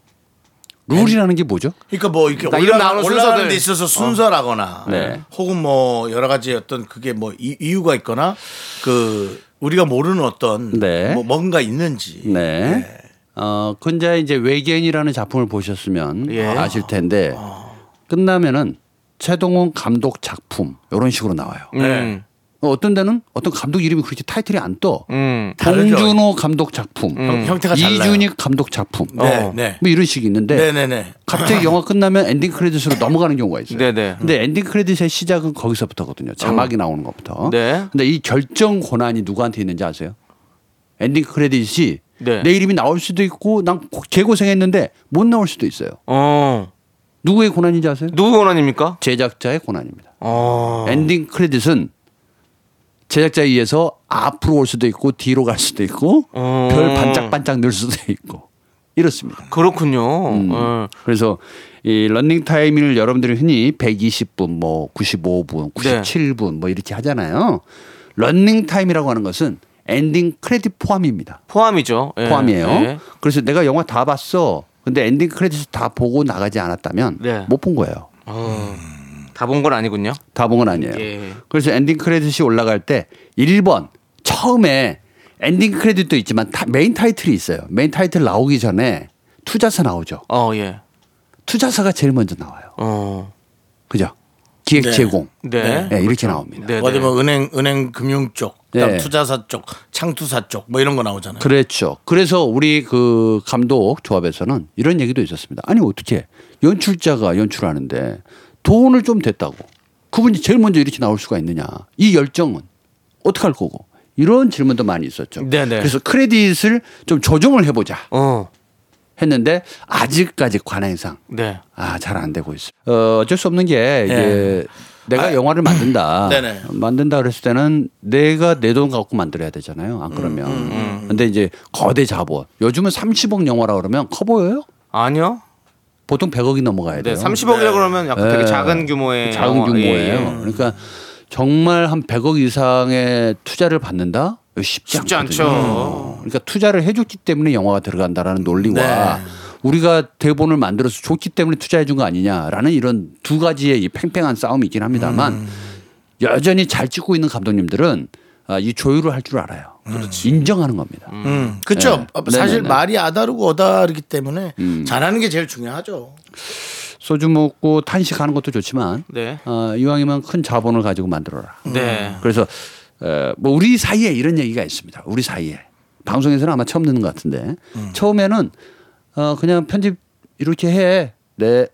룰이라는 게 뭐죠? 그러니까 뭐 이렇게 나오는 올라가는 순서들. 데 있어서 순서라거나 네. 혹은 뭐 여러 가지 어떤 그게 뭐 이, 이유가 있거나 그 우리가 모르는 어떤 네. 뭐 뭔가 있는지 네. 어, 근자 이제 외계인이라는 작품을 보셨으면 예. 아실 텐데 끝나면은 최동원 감독 작품 이런 식으로 나와요. 음. 어떤 데는 어떤 감독 이름이 그렇게 타이틀이 안 떠. 음. 봉준호 감독 작품, 형- 형태가 달라요. 이준익 감독 작품, 네, 어. 네. 뭐 이런 식이 있는데 네네네 갑자기 <laughs> 영화 끝나면 엔딩 크레딧으로 넘어가는 경우가 있어요. 네네. 근데 엔딩 크레딧의 시작은 거기서부터거든요. 자막이 나오는 것부터. 네. 근데 이 결정 권한이 누구한테 있는지 아세요? 엔딩 크레딧이 네. 내 이름이 나올 수도 있고 난 개고생했는데 못 나올 수도 있어요. 어. 누구의 권한인지 아세요? 누구 권한입니까? 제작자의 권한입니다. 어. 엔딩 크레딧은 제작자에 의해서 앞으로 올 수도 있고 뒤로 갈 수도 있고 어. 별 반짝반짝 넣을 수도 있고 이렇습니다. 그렇군요. 음. 어. 그래서 이 런닝 타임을 여러분들이 흔히 120분, 뭐 95분, 97분 뭐 이렇게 하잖아요. 런닝 타임이라고 하는 것은 엔딩 크레딧 포함입니다. 포함이죠. 예. 포함이에요. 예. 그래서 내가 영화 다 봤어. 근데 엔딩 크레딧 다 보고 나가지 않았다면 네. 못본 거예요. 다본 건 아니군요. 다 본 건 아니에요. 예. 그래서 엔딩 크레딧이 올라갈 때 1번 처음에 엔딩 크레딧도 있지만 타- 메인 타이틀이 있어요. 메인 타이틀 나오기 전에 투자사 나오죠. 어, 예. 투자사가 제일 먼저 나와요. 어. 그죠? 기획 네. 제공. 네. 네, 이렇게 나옵니다. 네, 어디 네. 뭐 은행 은행 금융 쪽, 그다음 네. 투자사 쪽, 창투사 쪽 뭐 이런 거 나오잖아요. 그렇죠. 그래서 우리 그 감독 조합에서는 이런 얘기도 있었습니다. 아니 어떻게 연출자가 연출하는데 돈을 좀 댔다고 그분이 제일 먼저 이렇게 나올 수가 있느냐? 이 열정은 어떻게 할 거고? 이런 질문도 많이 있었죠. 네네. 그래서 크레딧을 좀 조정을 해보자 어. 했는데 아직까지 관행상 네. 아잘 안 되고 있어 요. 어, 어쩔 수 없는 게 이게 내가 영화를 만든다. <clears throat> 네네. 만든다 그랬을 때는 내가 내 돈 갖고 만들어야 되잖아요. 안 그러면. 근데 이제 거대 자본. 요즘은 30억 영화라 그러면 커 보여요? 아니요. 보통 100억이 넘어가야 네, 돼요. 30억이라 그러면 약간 되게 네. 작은 규모의 작은 영화. 규모예요. 예, 예. 그러니까 정말 한 100억 이상의 투자를 받는다? 쉽지, 쉽지. 않죠. 그러니까 투자를 해줬기 때문에 영화가 들어간다라는 논리와 네. 우리가 대본을 만들어서 줬기 때문에 투자해 준 거 아니냐라는 이런 두 가지의 이 팽팽한 싸움이 있긴 합니다만 음. 여전히 잘 찍고 있는 감독님들은 아, 이 조율을 할 줄 알아요. 인정하는 겁니다. 음, 그렇죠. 네. 사실 네네네. 말이 아다르고 어다르기 때문에 음. 잘하는 게 제일 중요하죠. 소주 먹고 탄식하는 것도 좋지만 네. 어, 이왕이면 큰 자본을 가지고 만들어라. 네. 그래서 어, 뭐 우리 사이에 이런 얘기가 있습니다. 우리 사이에 방송에서는 아마 처음 듣는 것 같은데 처음에는 어, 그냥 편집 이렇게 해. 네.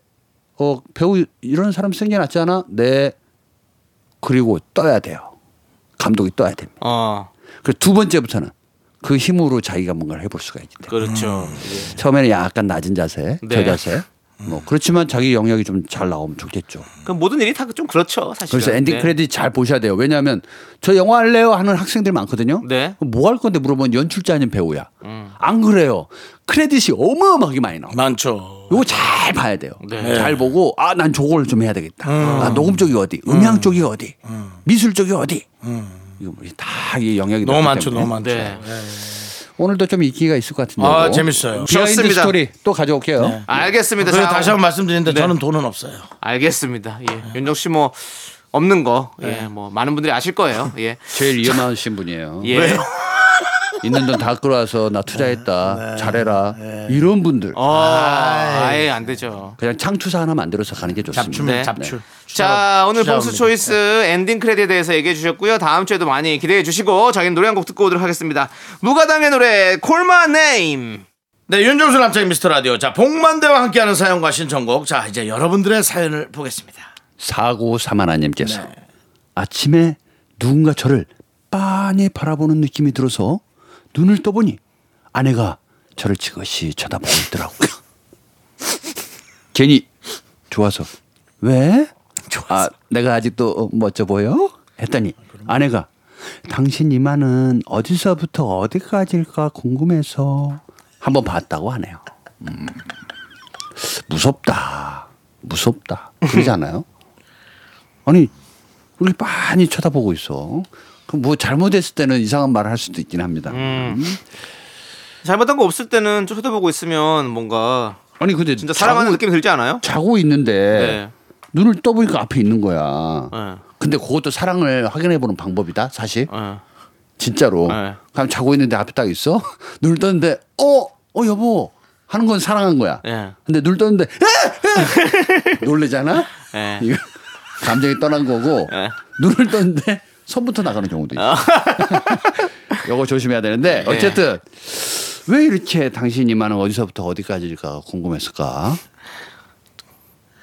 어, 배우 이런 사람 생겨났잖아. 네. 그리고 떠야 돼요. 감독이 떠야 됩니다. 어. 그리고 두 번째부터는 그 힘으로 자기가 뭔가를 해볼 수가 있기 때문에 그렇죠. 처음에는 약간 낮은 자세, 네. 저 자세. 뭐 그렇지만 자기 영역이 좀 잘 나오면 좋겠죠. 그 모든 일이 다 좀 그렇죠, 사실. 그래서 엔딩 크레딧 잘 보셔야 돼요. 왜냐하면 저 영화 할래요 하는 학생들 많거든요. 네. 뭐 할 건데 물어보면 연출자 아닌 배우야. 음. 안 그래요. 크레딧이 어마어마하게 많이 나와. 많죠. 요거 잘 봐야 돼요. 네. 잘 보고 아 난 저걸 좀 해야 되겠다. 아, 녹음 쪽이 어디, 음향 쪽이 어디, 미술 쪽이 어디. 이거 뭐 다 이 영역이 너무 많죠, 때문에. 너무 많죠. 네. 오늘도 좀 인기가 있을 것 같은데. 아, 재밌어요. behind 좋습니다. 스토리 또 가져올게요. 알겠습니다. 그리고 자, 다시 한번 말씀드리는데 네. 저는 돈은 없어요. 알겠습니다. 예. 윤정 씨 뭐 없는 거, 예, 뭐 많은 분들이 아실 거예요. 예. 제일 위험하신 분이에요. 예. 있는 돈 다 끌어와서 나 투자했다. 잘해라. 이런 분들. 어, 아예 안 되죠. 그냥 창투사 하나 만들어서 가는 게 좋습니다. 잡춤, 네. 잡춤. 자, 오늘. 봉's choice 엔딩 크레딧에 대해서 얘기해 주셨고요. 다음 주에도 많이 기대해 주시고 저희는 노래 한 곡 듣고 오도록 하겠습니다. 무가당의 노래 Call My Name. 네, 윤정수 남창희 미스터 라디오. 자, 봉만대와 함께하는 사연과 신청곡. 자, 이제 여러분들의 사연을 보겠습니다. 사고 사만아님께서 네. 아침에 누군가 저를 빤히 바라보는 느낌이 들어서 눈을 떠보니 아내가 저를 지그시 쳐다보고 있더라고요. 괜히 좋아서 왜? 아 내가 아직도 멋져 보여? 했더니 아내가 당신 이마는 어디서부터 어디까지일까 궁금해서 한번 봤다고 하네요. 음, 무섭다, 무섭다 그러지 않아요? <laughs> 아니 우리 많이 쳐다보고 있어. 그럼 뭐 잘못했을 때는 이상한 말을 할 수도 있긴 합니다. 음. 잘못한 거 없을 때는 좀 쳐다보고 있으면 뭔가 아니 근데 진짜 사랑하는 느낌이 들지 않아요? 자고 있는데 네. 눈을 떠보니까 앞에 있는 거야. 네. 근데 그것도 사랑을 확인해 보는 방법이다 사실. 네. 진짜로. 네. 그럼 자고 있는데 앞에 딱 있어. <laughs> 눈을 떴는데 어, 어 여보 하는 건 사랑한 거야. 네. 근데 눈을 떴는데 에! 에! 놀래잖아. 네. 이거 감정이 떠난 거고 네. 눈을 떴는데 손부터 나가는 경우도 있어. <laughs> 요거 조심해야 되는데 네. 어쨌든 왜 이렇게 당신 이마는 어디서부터 어디까지일까 궁금했을까?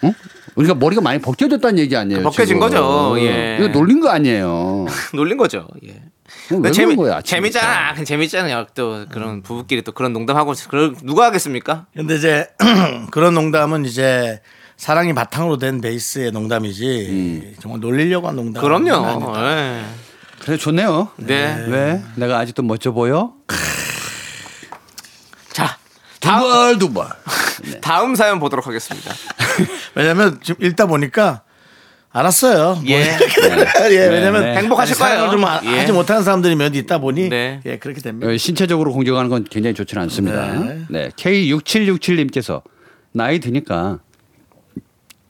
응? 우리가 머리가 많이 벗겨졌다는 얘기 아니에요? 벗겨진 지금. 거죠, 예. 이거 놀린 거 아니에요? <laughs> 놀린 거죠. 예. 왜 근데 재미, 그런 거야? 재미잖아. 그냥 재밌잖아요. 또 그런 부부끼리 또 그런 농담하고 그걸 누가 하겠습니까? 근데 이제 <clears throat> 그런 농담은 이제 사랑이 바탕으로 된 베이스의 농담이지 정말 놀리려고 한 농담. 그럼요. 예. 그래 좋네요. 네. 왜? 내가 아직도 멋져 보여? 자, 두발 두발. <laughs> 다음 사연 보도록 하겠습니다. <laughs> 왜냐면 지금 읽다 보니까 알았어요. 뭐. 예. <laughs> 예, 왜냐면 네. 행복하실 사랑을 거예요. 좀 하- 예. 하지 못하는 사람들이 몇 있다 보니 네. 예, 그렇게 됩니다. 어, 신체적으로 공격하는 건 굉장히 좋지는 않습니다. 네. 네. K6767님께서 나이 드니까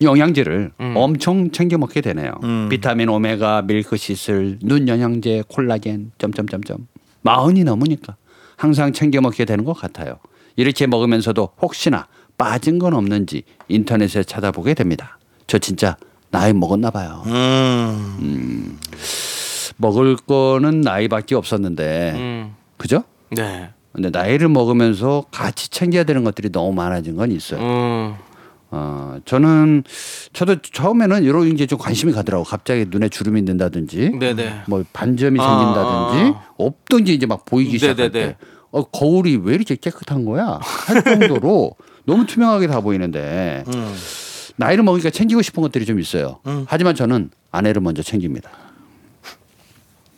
영양제를 음. 엄청 챙겨 먹게 되네요. 비타민 오메가, 밀크시슬, 눈 영양제, 콜라겐, 점점점점. 마흔이 넘으니까 항상 챙겨 먹게 되는 것 같아요. 이렇게 먹으면서도 혹시나 빠진 건 없는지 인터넷에 찾아보게 됩니다. 저 진짜 나이 먹었나 봐요. 음. 먹을 거는 나이밖에 없었는데, 음. 그죠? 네. 근데 나이를 먹으면서 같이 챙겨야 되는 것들이 너무 많아진 건 있어요. 음. 어, 저는 저도 처음에는 이런 게좀 관심이 가더라고. 갑자기 눈에 주름이 든다든지, 네네. 뭐 반점이 아. 생긴다든지, 없던 게 이제 막 보이기 시작할 네네네. 때, 어, 거울이 왜 이렇게 깨끗한 거야? 할 정도로 <laughs> 너무 투명하게 다 보이는데 음. 나이를 먹으니까 챙기고 싶은 것들이 좀 있어요. 하지만 저는 아내를 먼저 챙깁니다.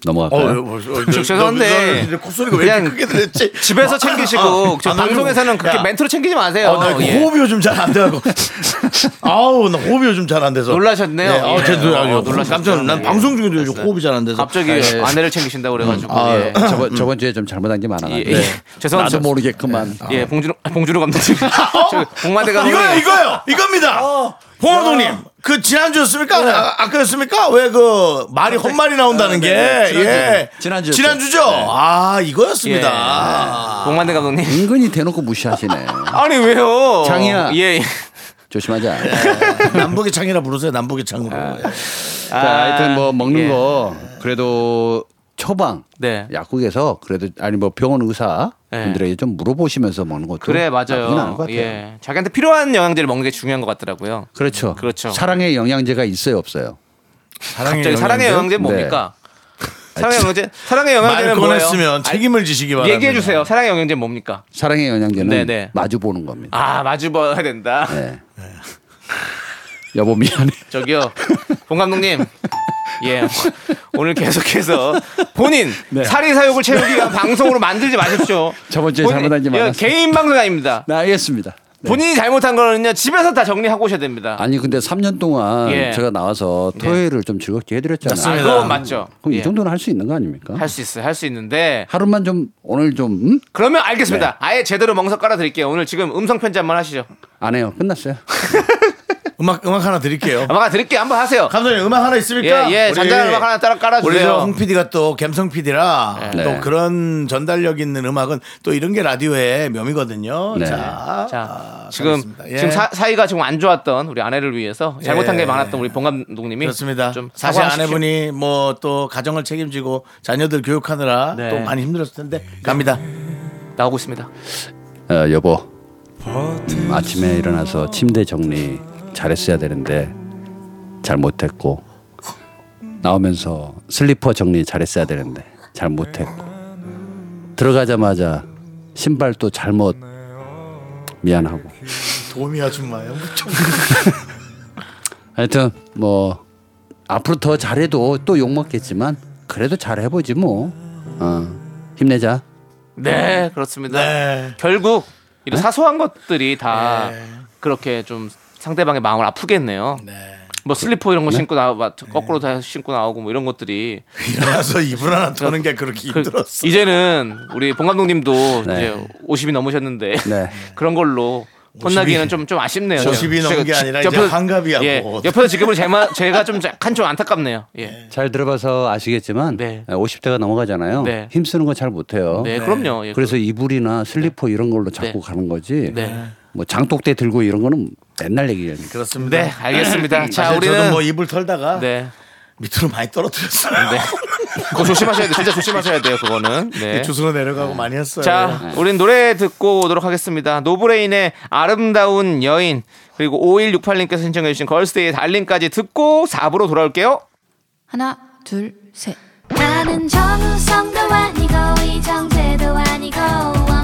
넘어갈까요? 어, 저 죄송한데 콧소리가 왜 이렇게 크게 들렸지? 집에서 챙기시고 저 아, 나 방송에서는 좀- 그렇게 야. 멘트로 챙기지 마세요. 어, 나 예. 호흡이 요즘 잘 안 돼가고. 아우, 나 호흡이 요즘 잘 안 돼서. 놀라셨네요. 네, 아, 예. 제 놀, 어, 아, 놀라셨어요. 깜짝. 난 예. 방송 중에도 요즘 호흡이 잘 안 돼서. 갑자기 네. 아내를 챙기신다고 그래가지고 아, 예. 저번 저번 주에 좀 잘못한 게 많아가지고 예, 예. 죄송합니다. 나도 모르겠구만. 예, 봉준호 봉준호 감독님, <laughs> 저 봉만대 감독님. 이거요, 이거요, 이겁니다. 봉화동님, 그 지난주였습니까? 아, 아까였습니까? 왜 그 말이 헛말이 나온다는 게, 예. 지난주였죠. 지난주죠? 아, 이거였습니다. 아. 봉만대 감독님. 은근히 대놓고 무시하시네. <laughs> 아니 왜요? 장이야. 예. 예. 조심하자. <laughs> 남북의 창이라 부르세요, 남북의 창으로. 자, 하여튼 뭐 먹는 예. 거 그래도 처방 네. 약국에서 그래도 아니 뭐 병원 의사 예. 분들에게 좀 물어보시면서 먹는 것도 그래 맞아요. 것 같아요. 예. 자기한테 필요한 영양제를 먹는 게 중요한 것 같더라고요. 그렇죠. 그렇죠. 사랑의 영양제가 있어요, 없어요? 갑자기 사랑의 영양제 뭡니까? 사랑의 영양제 사랑의 말 영양제는 뭐예요? 꺼냈으면 책임을 지시기 바랍니다. 얘기해 주세요. 사랑의 영양제 뭡니까? 사랑의 영양제는 네네. 마주 보는 겁니다. 아 마주 봐야 된다. 네. 여보 미안해. 저기요, 봉 감독님. <laughs> 예, 오늘 계속해서 본인 <laughs> 네. 사리 사욕을 채우기 위한 방송으로 만들지 마십시오. 저번 주에 잘못한 게 이거 많았어요. 개인 방송 아닙니다. 네, 알겠습니다. 네. 본인이 잘못한 거는요 집에서 다 정리하고 오셔야 됩니다. 아니 근데 3년 동안 예. 제가 나와서 토요일을 좀 즐겁게 해드렸잖아요. 아, 그건 맞죠. 그럼 예. 이 정도는 할 수 있는 거 아닙니까? 할 수 있어요, 할 수 있는데 하루만 좀 오늘 좀 음? 그러면 알겠습니다. 네. 아예 제대로 멍석 깔아 드릴게요. 오늘 지금 음성 편지 한번 하시죠. 안 해요. 끝났어요. <laughs> 음악 음악 하나 드릴게요. <laughs> 아마 드릴게요. 한번 하세요. 감독님 음악 하나 있습니까? 예, 예, 잔잔한 음악 하나 따라 깔아주세요. 우리 저홍 PD가 또 감성 PD라 네. 또 그런 전달력 있는 음악은 또 이런 게 라디오의 묘미거든요. 네. 자, 자, 아, 지금. 예. 지금 사, 사이가 지금 안 좋았던 우리 아내를 위해서 잘못한 예. 게 많았던 우리 봉 감독님이 그렇습니다. 좀 사실. 아내분이 뭐 또 가정을 책임지고 자녀들 교육하느라 네. 또 많이 힘들었을 텐데 갑니다. 나오고 있습니다. 어, 여보 음, 아침에 일어나서 침대 정리 잘했어야 되는데 잘 못했고 나오면서 슬리퍼 정리 잘했어야 되는데 잘 못했고 들어가자마자 신발도 잘못 미안하고 도미 아줌마요. 무척 <laughs> 하여튼 뭐 앞으로 더 잘해도 또 욕 먹겠지만 그래도 잘해보지 뭐 어, 힘내자 네, 그렇습니다. 네. 결국 이런 사소한 것들이 다 네. 그렇게 좀 상대방의 마음을 아프게 했네요. 네. 뭐 슬리퍼 이런 거 신고 나와 막 거꾸로 다 신고 나오고 뭐 이런 것들이 일어나서 이불 하나 터는 게 그렇게 그- 힘들었어. 이제는 우리 봉 감독님도 네. 이제 50이 넘으셨는데 네. <laughs> 그런 걸로 혼나기는 좀 좀 아쉽네요. 50이 넘은 게 아니라 지- 이제 옆에서- 환갑이야, 예, 뭐. 옆에서 지금은 제가, 제가 좀 약간 좀 안타깝네요. 예. 잘 들어봐서 아시겠지만 네. 50대가 넘어가잖아요. 네. 힘쓰는 거잘 못해요. 네, 그럼요. 예, 그래서 이불이나 슬리퍼 이런 걸로 자꾸 네. 가는 거지. 네. 뭐 장독대 들고 이런 거는 맨날 얘기해요. 그렇습니다. 네, 알겠습니다. 자, 사실 우리는 저도 뭐 이불 털다가 네. 밑으로 많이 떨어뜨렸어요. 네. 그거 조심하셔야 돼요. 진짜 조심하셔야 돼요. 그거는. 네. 주우러 내려가고 많이 했어요. 자, 우린 노래 듣고 오도록 하겠습니다. 노브레인의 아름다운 여인 그리고 5168님께서 신청해 주신 걸스데이의 달링까지 듣고 4부로 돌아올게요. 하나, 둘, 셋. 나는 정우성도 아니고 이정재도 아니고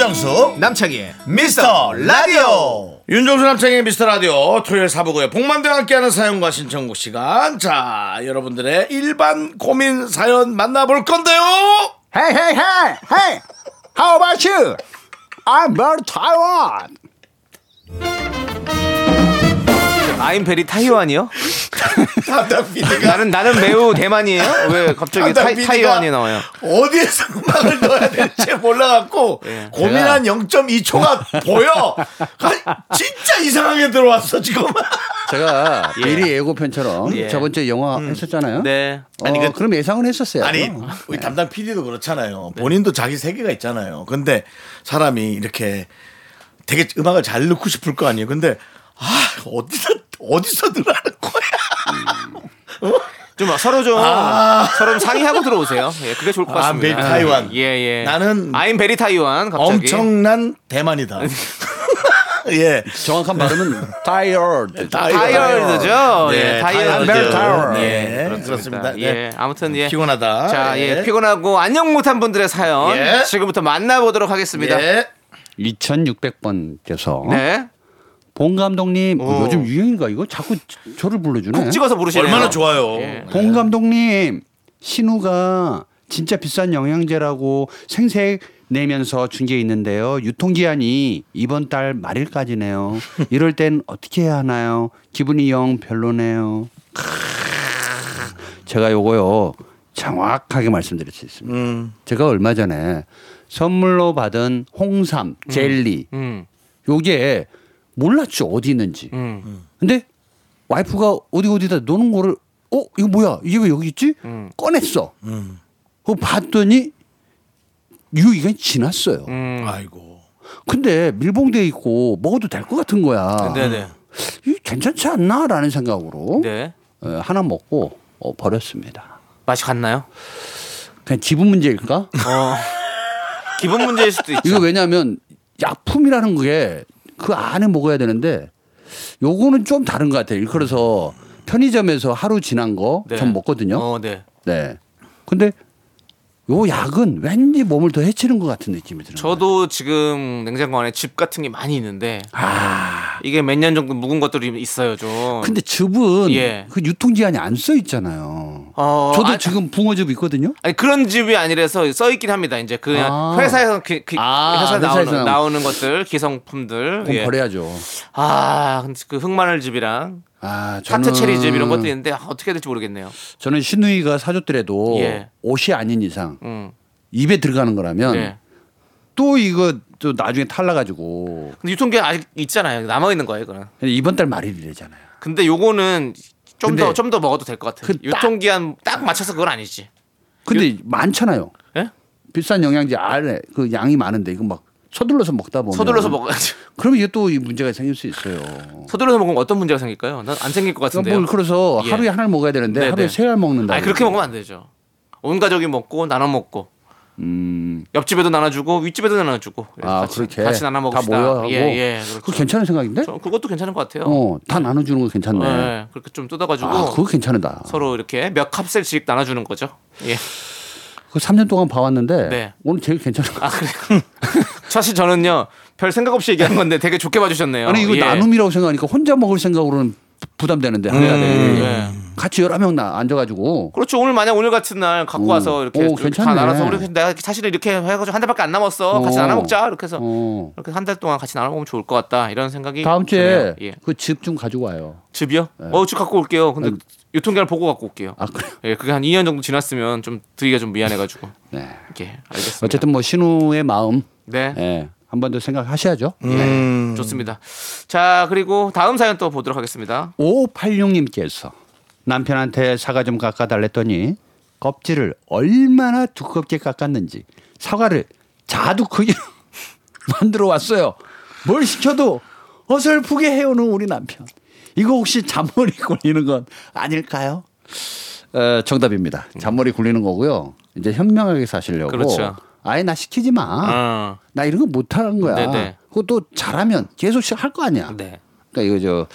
윤정수 남창희의 미스터 라디오 윤정수 남창의 미스터 라디오 토요일 사부고요 복만대와 함께하는 사연과 신청곡 시간 자 여러분들의 일반 고민 사연 만나볼 건데요 Hey, hey, hey, hey! How about you? I'm very Taiwan. 아임 베리 타이완이요? 담당 PD가 나는 나는 매우 대만이에요? 왜 갑자기 담당 PD가 타이완이 나와요? 어디에서 음악을 넣어야 될지 몰라갖고 예. 고민한 0.2초가 보여 아, 진짜 이상하게 들어왔어 지금 제가 예. 미리 예고편처럼 예. 저번 주에 영화 했었잖아요. 네. 어, 아니, 그- 그럼 예상은 했었어요. 아니 우리 담당 PD도 그렇잖아요. 본인도 자기 세계가 있잖아요. 근데 사람이 이렇게 되게 음악을 잘 넣고 싶을 거 아니에요. 근데 아 어디서 어디서 넣으라는 거야. 좀 서로 좀 아. 서로 좀 상의하고 들어오세요. 예, 그게 좋을 것 아, 같습니다. very Taiwan. 예, 예. 나는 I'm very Taiwan 갑자기. 엄청난 대만이다. <laughs> 예. 정확한 발음은 tired. 네, 예, 타이어드. 타이어드. 타이어드. 예, 그렇습니다. 그렇습니다. 네. 예, 아무튼 예. 피곤하다. 자, 예, 예. 피곤하고 안녕 못한 분들의 사연 예. 지금부터 만나보도록 하겠습니다. 예. 2600번께서 네, 봉 감독님 어, 오. 요즘 유행인가 이거 자꾸 저를 불러주네. 콕 찍어서 부르시네요. 얼마나 좋아요. 예. 봉 감독님 신우가 진짜 비싼 영양제라고 생색 내면서 준게 있는데요. 유통기한이 이번 달 말일까지네요. 이럴 땐 어떻게 해야 하나요? 기분이 영 별로네요. 크으. 제가 요거요 정확하게 말씀드릴 수 있습니다. 음. 제가 얼마 전에 선물로 받은 홍삼 젤리 음, 요게 몰랐죠 어디 있는지. 음, 근데 와이프가 어디 어디다 노는 거를 어 이거 뭐야 이게 왜 여기 있지? 음. 꺼냈어. 음. 그거 봤더니 유효기간이 지났어요. 음. 아이고. 근데 밀봉돼 있고 먹어도 될 것 같은 거야. 네네. 이 괜찮지 않나라는 생각으로 네. 어, 하나 먹고 어, 버렸습니다. 맛이 갔나요? 그냥 지분 문제일까? 어. 기분 문제일 수도 있죠. 이거 왜냐하면 약품이라는 게 그 안에 먹어야 되는데 요거는 좀 다른 것 같아요. 그래서 편의점에서 하루 지난 거 네. 전 먹거든요. 어, 네. 네. 근데 요 약은 왠지 몸을 더 해치는 것 같은 느낌이 들어요. 저도 지금 냉장고 안에 즙 같은 게 많이 있는데 아. 이게 몇 년 정도 묵은 것들이 있어요 좀. 근데 즙은 예. 그 유통기한이 안 써 있잖아요. 어, 저도 아, 지금 붕어즙 있거든요. 아니 그런 즙이 아니라서 써 있긴 합니다. 이제 그냥 아. 회사에서 그, 그 아, 회사 나오는 나오는 것들 기성품들. 그럼 예. 버려야죠. 아, 근데 그 흑마늘 즙이랑 아, 저는 타트 체리 즙 이런 것도 있는데 아, 어떻게 해야 될지 모르겠네요. 저는 신우이가 사줬더라도 예. 옷이 아닌 이상 음. 입에 들어가는 거라면 네. 또 이거 또 나중에 탈라가지고 근데 유통기한 아직 있잖아요. 남아 있는 거예요, 그는. 이번 달 말일이래잖아요. 근데 요거는 좀 더 좀 더 먹어도 될 것 같아요. 그 딱- 유통기한 딱 맞춰서 그건 아니지. 근데 많잖아요. 예? 비싼 영양제 안에 그 양이 많은데 이거 막 서둘러서 먹다 보면 서둘러서 먹어야지. <laughs> 그러면 이게 또 이 문제가 생길 수 있어요. 서둘러서 먹으면 어떤 문제가 생길까요? 난 안 생길 것 같은데요. 뭐 그래서 예. 하루에 하나를 먹어야 되는데 네네. 하루에 세 알 먹는다. 아니 그렇게 먹으면 안 되죠. 온 가족이 먹고 나눠 먹고 음, 옆집에도 나눠주고 윗집에도 나눠주고 아 같이, 그렇게 같이 나눠 먹읍시다. 다 모여 하고 예, 예. 그거 그렇죠. 괜찮은 생각인데? 저 그것도 괜찮은 것 같아요. 어, 다 나눠주는 거 괜찮네. 예, 그렇게 좀 뜯어가지고 아, 그거 괜찮다. 서로 이렇게 몇 컵씩 나눠주는 거죠. 예. 그 3년 동안 봐왔는데 네. 오늘 제일 괜찮은 거. 아 그래요. <laughs> 사실 저는요 별 생각 없이 얘기한 건데 되게 좋게 봐주셨네요. 아니 이거 예. 나눔이라고 생각하니까 혼자 먹을 생각으로는 부담되는데 해야 돼. 예. 같이 여러 명 나 앉아가지고 그렇죠. 오늘 만약 오늘 같은 날 갖고 오. 와서 이렇게, 오, 이렇게 다. 나눠서 우리 내가 사실은 이렇게 해가지고 한 달밖에 안 남았어. 같이 어. 나눠 먹자. 이렇게 해서 어. 이렇게 한 달 동안 같이 나눠 먹으면 좋을 것 같다. 이런 생각이 다음 주에. 예. 그집좀 가지고 와요. 즙이요? 어, 즙 갖고 올게요. 근데 유통기한 보고 갖고 올게요. 아 그래요? 예, 그게 한 2년 정도 지났으면 좀 드리기가 좀 미안해가지고. 네. 예, 알겠습니다. 어쨌든 뭐 신우의 마음 네. 예, 한 번 더 생각하셔야죠. 음. 좋습니다. 자, 그리고 다음 사연 또 보도록 하겠습니다. 5586님께서 남편한테 사과 좀 깎아달랬더니 껍질을 얼마나 두껍게 깎았는지 사과를 자두 크게 <laughs> 만들어 왔어요. 뭘 시켜도 어설프게 해오는 우리 남편. 이거 혹시 잔머리 굴리는 건 아닐까요? 어, 정답입니다. 잔머리 굴리는 거고요. 이제 현명하게 사시려고. 그렇죠. 아예 나 시키지 마. 어. 나 이런 거 못하는 거야. 네네. 그것도 잘하면 계속 할 거 아니야. 네. 그러니까 이거 저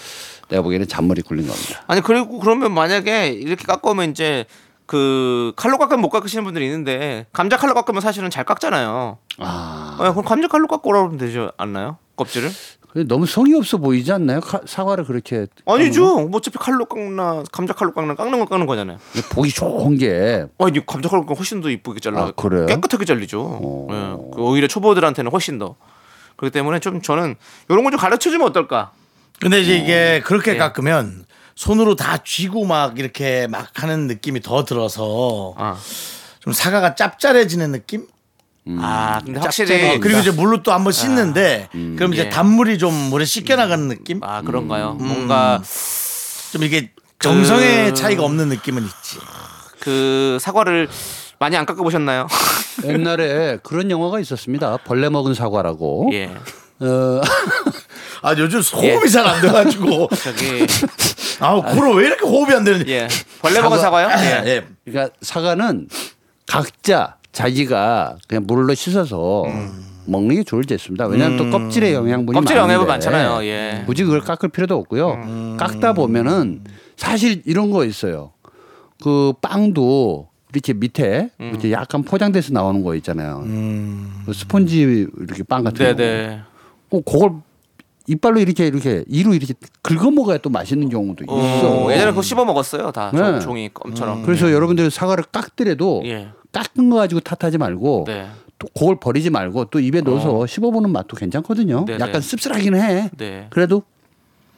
내가 보기에는 잔머리 굴린 겁니다. 아니 그리고 그러면 만약에 이렇게 깎으면 이제 그 칼로 깎으면 못 깎으시는 분들이 있는데 감자 칼로 깎으면 사실은 잘 깎잖아요. 아, 아, 그럼 감자 칼로 깎으라 그러면 되지 않나요? 껍질을? 근데 너무 성의 없어 보이지 않나요? 카- 사과를 그렇게 아니죠. 뭐 어차피 칼로 깎나 감자 칼로 깎나 깎는 건 깎는 거잖아요. 보기 좋은 게 아니 감자 칼로 깎으면 훨씬 더 이쁘게 잘라. 아, 그래요? 깨끗하게 잘리죠. 어. 예. 그 오히려 초보들한테는 훨씬 더. 그렇기 때문에 좀 저는 이런 거 좀 가르쳐 주면 어떨까? 근데 이제 이게 그렇게 예. 깎으면 손으로 다 쥐고 막 이렇게 막 하는 느낌이 더 들어서 아, 좀 사과가 짭짤해지는 느낌? 아 근데. 확실히 그리고 이제 물로 또 한번 씻는데 그럼 이제 예. 단물이 좀 물에 씻겨 나가는 느낌? 아 그런가요? 음. 뭔가 좀 이게 정성의 그- 차이가 없는 느낌은 있지. 그 사과를 많이 안 깎아 보셨나요? <laughs> 옛날에 그런 영화가 있었습니다. 벌레 먹은 사과라고. 예. 어, <laughs> 아 요즘 호흡이 잘안 돼가지고 저기 아 코로 왜 이렇게 호흡이 안 되는지. 예. 벌레 먹은 사과요? 예. 예. 그러니까 사과는 각자 자기가 그냥 물로 씻어서 먹는 게 좋을지 했습니다. 왜냐하면 또 껍질에 영양분이 껍질 영양분 많잖아요. 예. 굳이 그걸 깎을 필요도 없고요. 깎다 보면은 사실 이런 거 있어요. 그 빵도 이렇게 밑에 음. 이렇게 약간 포장돼서 나오는 거 있잖아요. 그 스펀지 이렇게 빵 같은 거. 네네. 어, 그걸 이빨로 이렇게 이렇게 이로 이렇게 긁어 먹어야 또 맛있는 경우도 있어. 어, 예전에 그거 씹어 먹었어요. 다 네. 종- 종이 껌처럼. 그래서 여러분들 사과를 깎더라도 예. 깎은 거 가지고 탓하지 말고 네. 또 그걸 버리지 말고 또 입에 넣어서 씹어보는 맛도 괜찮거든요. 네네. 약간 씁쓸하긴 해. 네. 그래도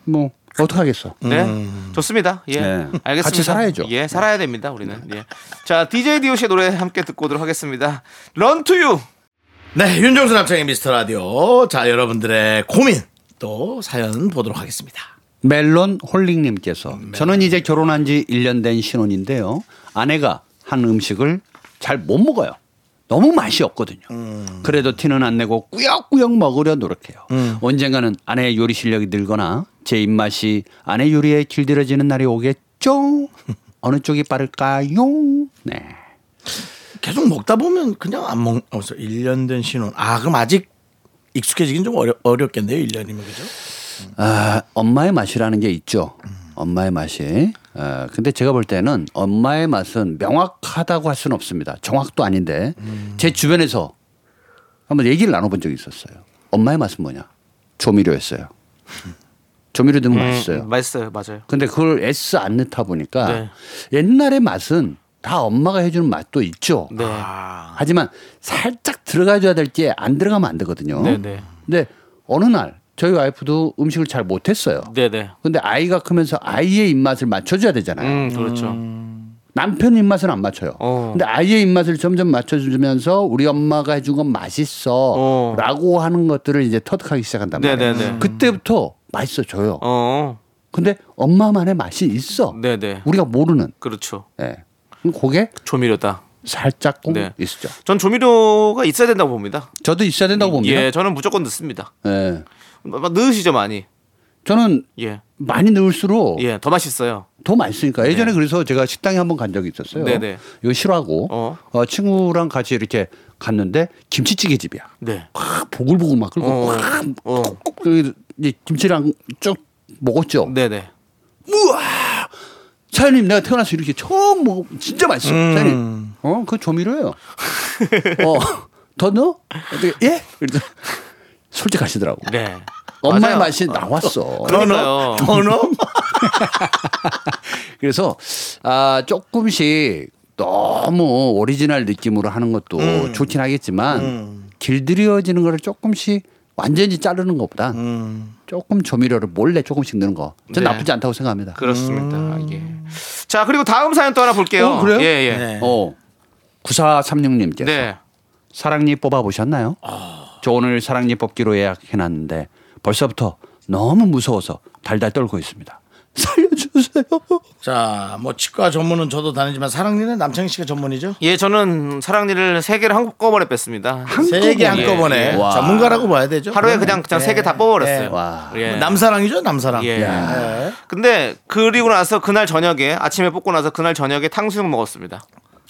뭐 어떡하겠어. 네. 좋습니다. 예. 네. 알겠습니다. 같이 살아야죠. 예, 살아야 됩니다. 우리는. 예. 자, DJ DOC의 노래 함께 듣고 오도록 하겠습니다. Run To You. 네, 윤정수 남창희의 미스터 라디오. 자, 여러분들의 고민 또 사연 보도록 하겠습니다. 멜론 홀링 님께서 저는 이제 결혼한 지 1년 된 신혼인데요. 아내가 한 음식을 잘 못 먹어요. 너무 맛이 없거든요. 그래도 티는 안 내고 꾸역꾸역 먹으려 노력해요. 언젠가는 아내의 요리 실력이 늘거나 제 입맛이 아내 요리에 길들여지는 날이 오겠죠? <laughs> 어느 쪽이 빠를까요? 네. 계속 먹다 보면 그냥 안 먹, 어, 1년 된 신혼. 아, 그럼 아직 익숙해지긴 좀 어려, 어렵겠네요, 1년이면. 그죠? 아, 엄마의 맛이라는 게 있죠. 엄마의 맛이. 아, 근데 제가 볼 때는 엄마의 맛은 명확하다고 할 수는 없습니다. 정확도 아닌데 제 주변에서 한번 얘기를 나눠본 적이 있었어요. 엄마의 맛은 뭐냐? 조미료였어요. 조미료 <laughs> 넣으면 맛있어요. 음, 맛있어요. 맞아요. 근데 그걸 애써 안 넣다 보니까 네. 옛날의 맛은 다 엄마가 해주는 맛도 있죠. 네. 하지만 살짝 들어가줘야 될 게 안 들어가면 안 되거든요. 네, 네. 근데 어느 날 저희 와이프도 음식을 잘 못했어요. 네, 네. 근데 아이가 크면서 아이의 입맛을 맞춰줘야 되잖아요. 음, 그렇죠. 남편 입맛은 안 맞춰요. 어. 근데 아이의 입맛을 점점 맞춰주면서 우리 엄마가 해준 건 맛있어. 어. 라고 하는 것들을 이제 터득하기 시작한단 네, 말이에요. 네, 네. 그때부터 맛있어져요. 어. 근데 엄마만의 맛이 있어. 네, 네. 우리가 모르는. 그렇죠. 예. 그럼 그게 조미료다. 살짝 꼭 네. 있죠. 전 조미료가 있어야 된다고 봅니다. 저도 있어야 된다고 봅니다. 예, 저는 무조건 넣습니다. 예. 막 넣으시죠, 많이. 저는 예. 많이 넣을수록 예, 더 맛있어요. 더 맛있으니까 예전에 그래서 제가 식당에 한번 간 적이 있었어요. 네네. 이거 싫어하고 어. 어, 친구랑 같이 이렇게 갔는데 김치찌개 집이야. 네. 확 보글보글 막 끓고 어. 확 어. 그 김치랑 쭉 먹었죠. 네네. 우와 사장님 내가 태어나서 이렇게 처음 먹어 진짜 맛있어. 사장님 어그 조미료예요. <laughs> 어더 넣어? 어떻게 예? 솔직하시더라고. 네. 엄마의 맞아요. 맛이 나왔어. 그러니까요. <laughs> 그래서 아 조금씩 너무 오리지널 느낌으로 하는 것도 음. 좋긴 하겠지만 길들여지는 거를 조금씩 완전히 자르는 것보다 음. 조금 조미료를 몰래 조금씩 넣는 거. 전 네. 나쁘지 않다고 생각합니다. 그렇습니다. 예. 자, 그리고 다음 사연 또 하나 볼게요. 어, 그래요? 예, 예. 네. 어. 9436님께서 네. 사랑니 뽑아 보셨나요? 저 오늘 사랑니 뽑기로 예약해놨는데 벌써부터 너무 무서워서 달달 떨고 있습니다. 살려주세요. 자, 뭐 치과 전문은 저도 다니지만 사랑니는 남창희 씨가 전문이죠? 예, 저는 사랑니를 세 개를 한꺼번에 뺐습니다. 세 개 한꺼번에 예, 예. 와. 전문가라고 봐야 되죠. 하루에 그냥 그냥 세 개 다 뽑아버렸어요. 와. 예. 남사랑이죠, 남사랑. 예. 네. 근데 그리고 나서 그날 저녁에 아침에 뽑고 나서 그날 저녁에 탕수육 먹었습니다.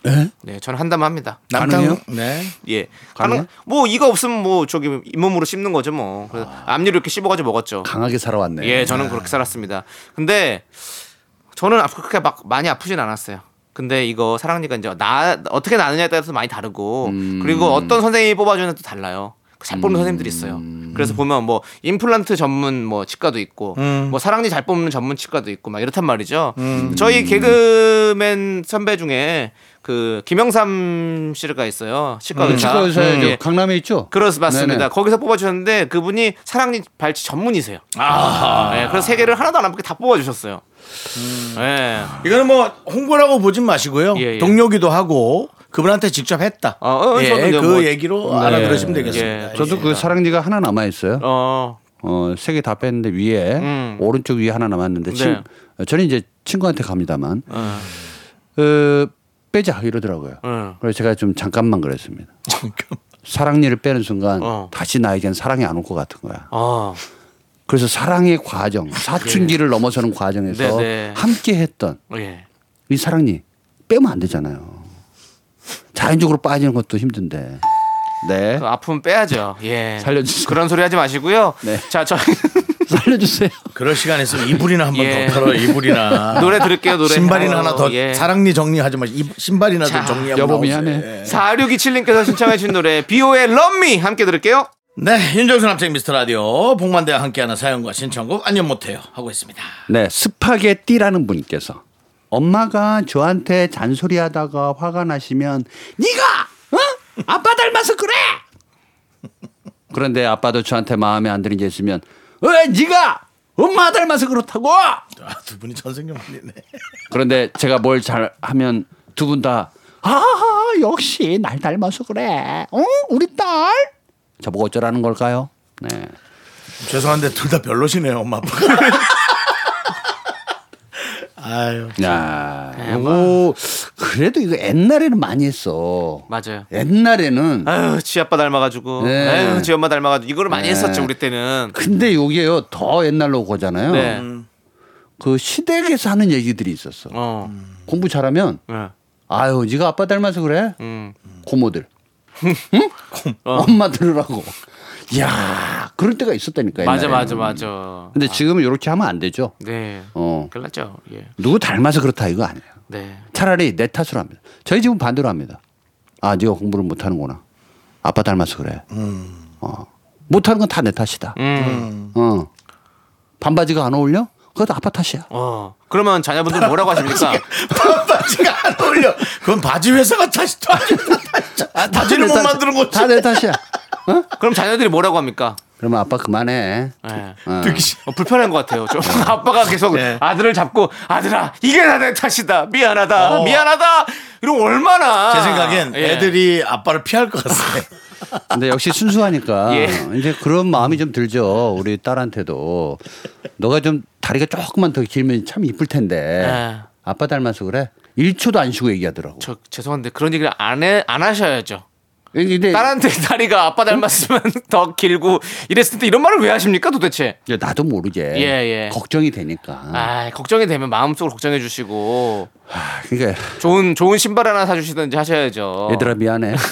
에? 네, 저는 한담 합니다. 가능해요? 남탕, 네. 예. 가능? 뭐 이거 없으면 뭐 저기 잇몸으로 씹는 거죠 뭐. 그래서 앞니로 이렇게 씹어가지고 먹었죠. 강하게 살아왔네. 예, 저는 그렇게 살았습니다. 근데 저는 아프- 그렇게 막 많이 아프진 않았어요. 근데 이거 사랑니가 이제 나 어떻게 나느냐에 따라서 많이 다르고 음. 그리고 어떤 선생님이 뽑아주는 또 달라요. 잘 뽑는 선생님들이 있어요. 그래서 보면 뭐 임플란트 전문 뭐 치과도 있고 뭐 사랑니 잘 뽑는 전문 치과도 있고 막 이렇단 말이죠. 저희 개그맨 선배 중에 그 김영삼 씨가 있어요. 치과 의사. 치과 의사 음, 저 예. 강남에 있죠? 그렇습니다. 네네. 거기서 뽑아주셨는데 그분이 사랑니 발치 전문이세요. 아, 네, 그래서 세 개를 하나도 안 남게 다 뽑아주셨어요. 네. 이거는 뭐 홍보라고 보진 마시고요. 예, 예. 동료기도 하고 그분한테 직접 했다. 어, 어, 예, 저는 그 뭐- 얘기로 네. 알아들으시면 되겠습니다. 예. 저도 그 사랑니가 하나 남아 있어요. 어, 어, 세 개 다 뺐는데 위에 음. 오른쪽 위에 하나 남았는데 네. 친, 저는 이제 친구한테 갑니다만 어, 어, 빼자 이러더라고요. 어. 그래서 제가 좀 잠깐만 그랬습니다. 사랑니를 빼는 순간 어. 다시 나에겐 사랑이 안 올 것 같은 거야. 어, 그래서 사랑의 과정, 사춘기를 넘어서는 과정에서 네, 네. 함께 했던 예. 이 사랑니 빼면 안 되잖아요. 자연적으로 빠지는 것도 힘든데 네. 그 아픔 빼야죠. 예. 살려주세요. 그런 소리 하지 마시고요. 네. 자, 저희 살려주세요. 그럴 시간 있으면 이불이나 한번 예. 더 털어 이불이나 <laughs> 노래 들을게요, 노래. 신발이나 어, 하나 더 예. 사랑니 정리하지 마. 이 신발이나 자, 좀 정리하고 여보. 미안해. 예. 4627님께서 신청해 주신 노래 비오의 Love Me 함께 들을게요. 네, 윤정수 남창희 미스터 라디오 복만대와 함께하는 사연과 신청곡 안녕 못해요 하고 있습니다. 네, 스파게티라는 분께서 엄마가 저한테 잔소리하다가 화가 나시면 네가 어? 아빠 닮아서 그래. <laughs> 그런데 아빠도 저한테 마음에 안 드는 게 있으면 왜 네가 엄마 닮아서 그렇다고? 아, 두 분이 천생연분이네. 그런데 제가 뭘 잘 하면 두 분 다 아, 역시 날 닮아서 그래. 어? 우리 딸? 저보고 어쩌라는 걸까요? 네. 죄송한데 둘 다 별로시네요, 엄마 아빠가. 아유. 야, 네, 이거 그래도 이거 옛날에는 많이 했어. 맞아요. 옛날에는 아유, 지 아빠 닮아가지고. 네. 아유, 지 엄마 닮아가지고. 이거를 많이 네. 했었죠, 우리 때는. 근데 요게요 더 옛날로 가잖아요. 네. 그 시댁에서 하는 얘기들이 있었어. 어. 공부 잘하면 네. 아유 네가 아빠 닮아서 그래. 음. 고모들. <laughs> 응? 엄마 들으라고. 야 그럴 때가 있었다니까. 맞아. 맞아, 맞아. 근데 지금은 이렇게 하면 안 되죠. 네. 어 큰일 났죠. 예. 누구 닮아서 그렇다 이거 아니에요. 네. 차라리 내 탓으로 합니다. 저희 집은 반대로 합니다. 아, 네가 공부를 못 하는구나. 아빠 닮아서 그래. 어. 못 하는 건 다 내 탓이다. 음. 어. 반바지가 안 어울려? 그것도 아빠 탓이야. 어. 그러면 자녀분들 뭐라고 하십니까? <laughs> 바지가 안 어울려. 그건 바지 회사가 다시 또 아, 바지를 못 만드는 거지. 다 내 탓이야. 그럼 자녀들이 뭐라고 합니까? 그러면 아빠 그만해. 네. 어. 어, 불편한 것 같아요. 좀 <laughs> 아빠가 계속 네. 아들을 잡고 아들아 이게 다 내 탓이다 미안하다 어. 미안하다 이러면 얼마나 제 생각엔 예. 애들이 아빠를 피할 것 같아. <laughs> 근데 역시 순수하니까 <laughs> 예. 이제 그런 마음이 좀 들죠. 우리 딸한테도 너가 좀 다리가 조금만 더 길면 참 이쁠 텐데 예. 아빠 닮아서 그래. 1초도 안 쉬고 얘기하더라고. 저 죄송한데 그런 얘기를 안, 해, 안 하셔야죠. 근데 딸한테 <laughs> 다리가 아빠 닮았으면 <laughs> 더 길고 이랬을 때 이런 말을 왜 하십니까 도대체? 야, 나도 모르게 예, 예. 걱정이 되니까. 아 걱정이 되면 마음속으로 걱정해 주시고 그러니까 좋은 좋은 신발 하나 사주시든지 하셔야죠. 얘들아 미안해. <laughs>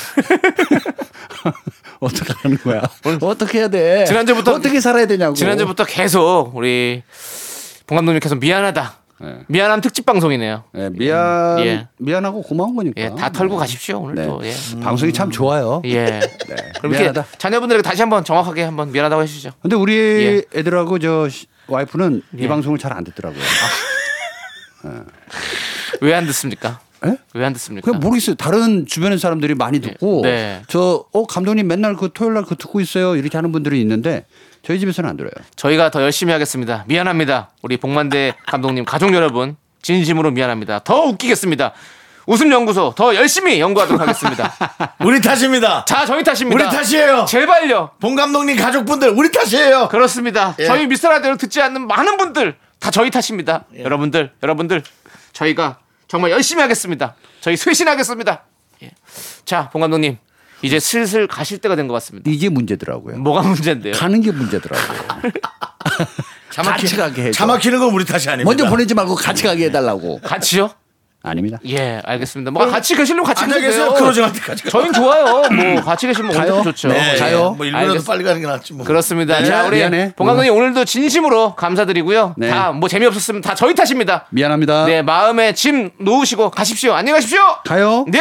어떻게 하는 거야? 어떻게 해야 돼? 지난주부터- 어떻게 살아야 되냐고. 지난주부터 계속 우리 봉 감독님께서 미안하다. 네. 미안함 특집 방송이네요. 예, 미안 예. 미안하고 고마운 거니까. 예, 다 털고 가십시오 오늘도. 네. 예. 방송이 참 좋아요. 예. 그럼 이렇게 미안하다. 자녀분들에게 다시 한번 정확하게 한번 미안하다고 해주시죠. 근데 우리 예. 애들하고 저 시- 와이프는 예. 이 방송을 잘 안 듣더라고요. <laughs> 왜 안 듣습니까? 예? 왜안 듣습니까? 그냥 모르겠어요. 다른 주변의 사람들이 많이 듣고 네. 저 어 감독님 맨날 그 토요일 날그 듣고 있어요. 이렇게 하는 분들이 있는데 저희 집에서는 안 들어요. 저희가 더 열심히 하겠습니다. 미안합니다. 우리 복만대 <laughs> 감독님 가족 여러분 진심으로 미안합니다. 더 웃기겠습니다. 웃음 연구소 더 열심히 연구하도록 하겠습니다. <laughs> 우리 탓입니다. 자, 저희 탓입니다. 우리 탓이에요. 제발요. 봉 감독님 가족분들 우리 탓이에요. 그렇습니다. 예. 저희 미스터 라디오를 듣지 않는 많은 분들 다 저희 탓입니다. 여러분들, 여러분들 저희가 정말 열심히 하겠습니다. 저희 쇄신하겠습니다. 예. 자, 봉 감독님 이제 슬슬 가실 때가 된 것 같습니다. 이게 문제더라고요. 뭐가 문제인데요? 가는 게 문제더라고요. <laughs> 차 같이 가게 해줘. 차 막히는 건 우리 탓이 아닙니다. 먼저 보내지 말고 같이 가게 해달라고. 같이요? 아닙니다. 예, 알겠습니다. 뭐 같이 계시려면 같이 계세요. 계세요. 크로징 할 때까지. 가. 저희는 좋아요. 뭐 같이 계시면 가요? 언제도 좋죠. 네, 가요? 뭐 일부라도. 빨리 가는 게 낫지 뭐. 그렇습니다. 네, 자, 우리 미안해. 봉 감독님 오늘도 진심으로 감사드리고요. 네. 다뭐 재미없었으면 다 저희 탓입니다. 미안합니다. 네, 마음에 짐 놓으시고 가십시오. 안녕히 가십시오. 가요. 네.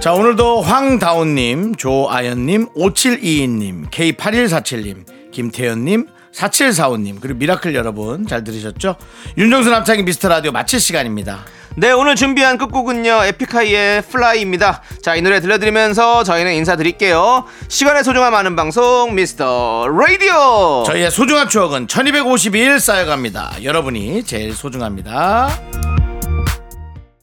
자 오늘도 황다운님, 조아연님, 5722님, K8147님, 김태현님, 4745님 그리고 미라클 여러분 잘 들으셨죠? 윤정수 남창희 미스터 라디오 마칠 시간입니다. 네, 오늘 준비한 끝곡은요. 에픽하이의 Fly입니다. 자, 이 노래 들려드리면서 저희는 인사드릴게요. 시간의 소중함 아는 방송 미스터 라디오. 저희의 소중한 추억은 1252일 쌓여갑니다. 여러분이 제일 소중합니다.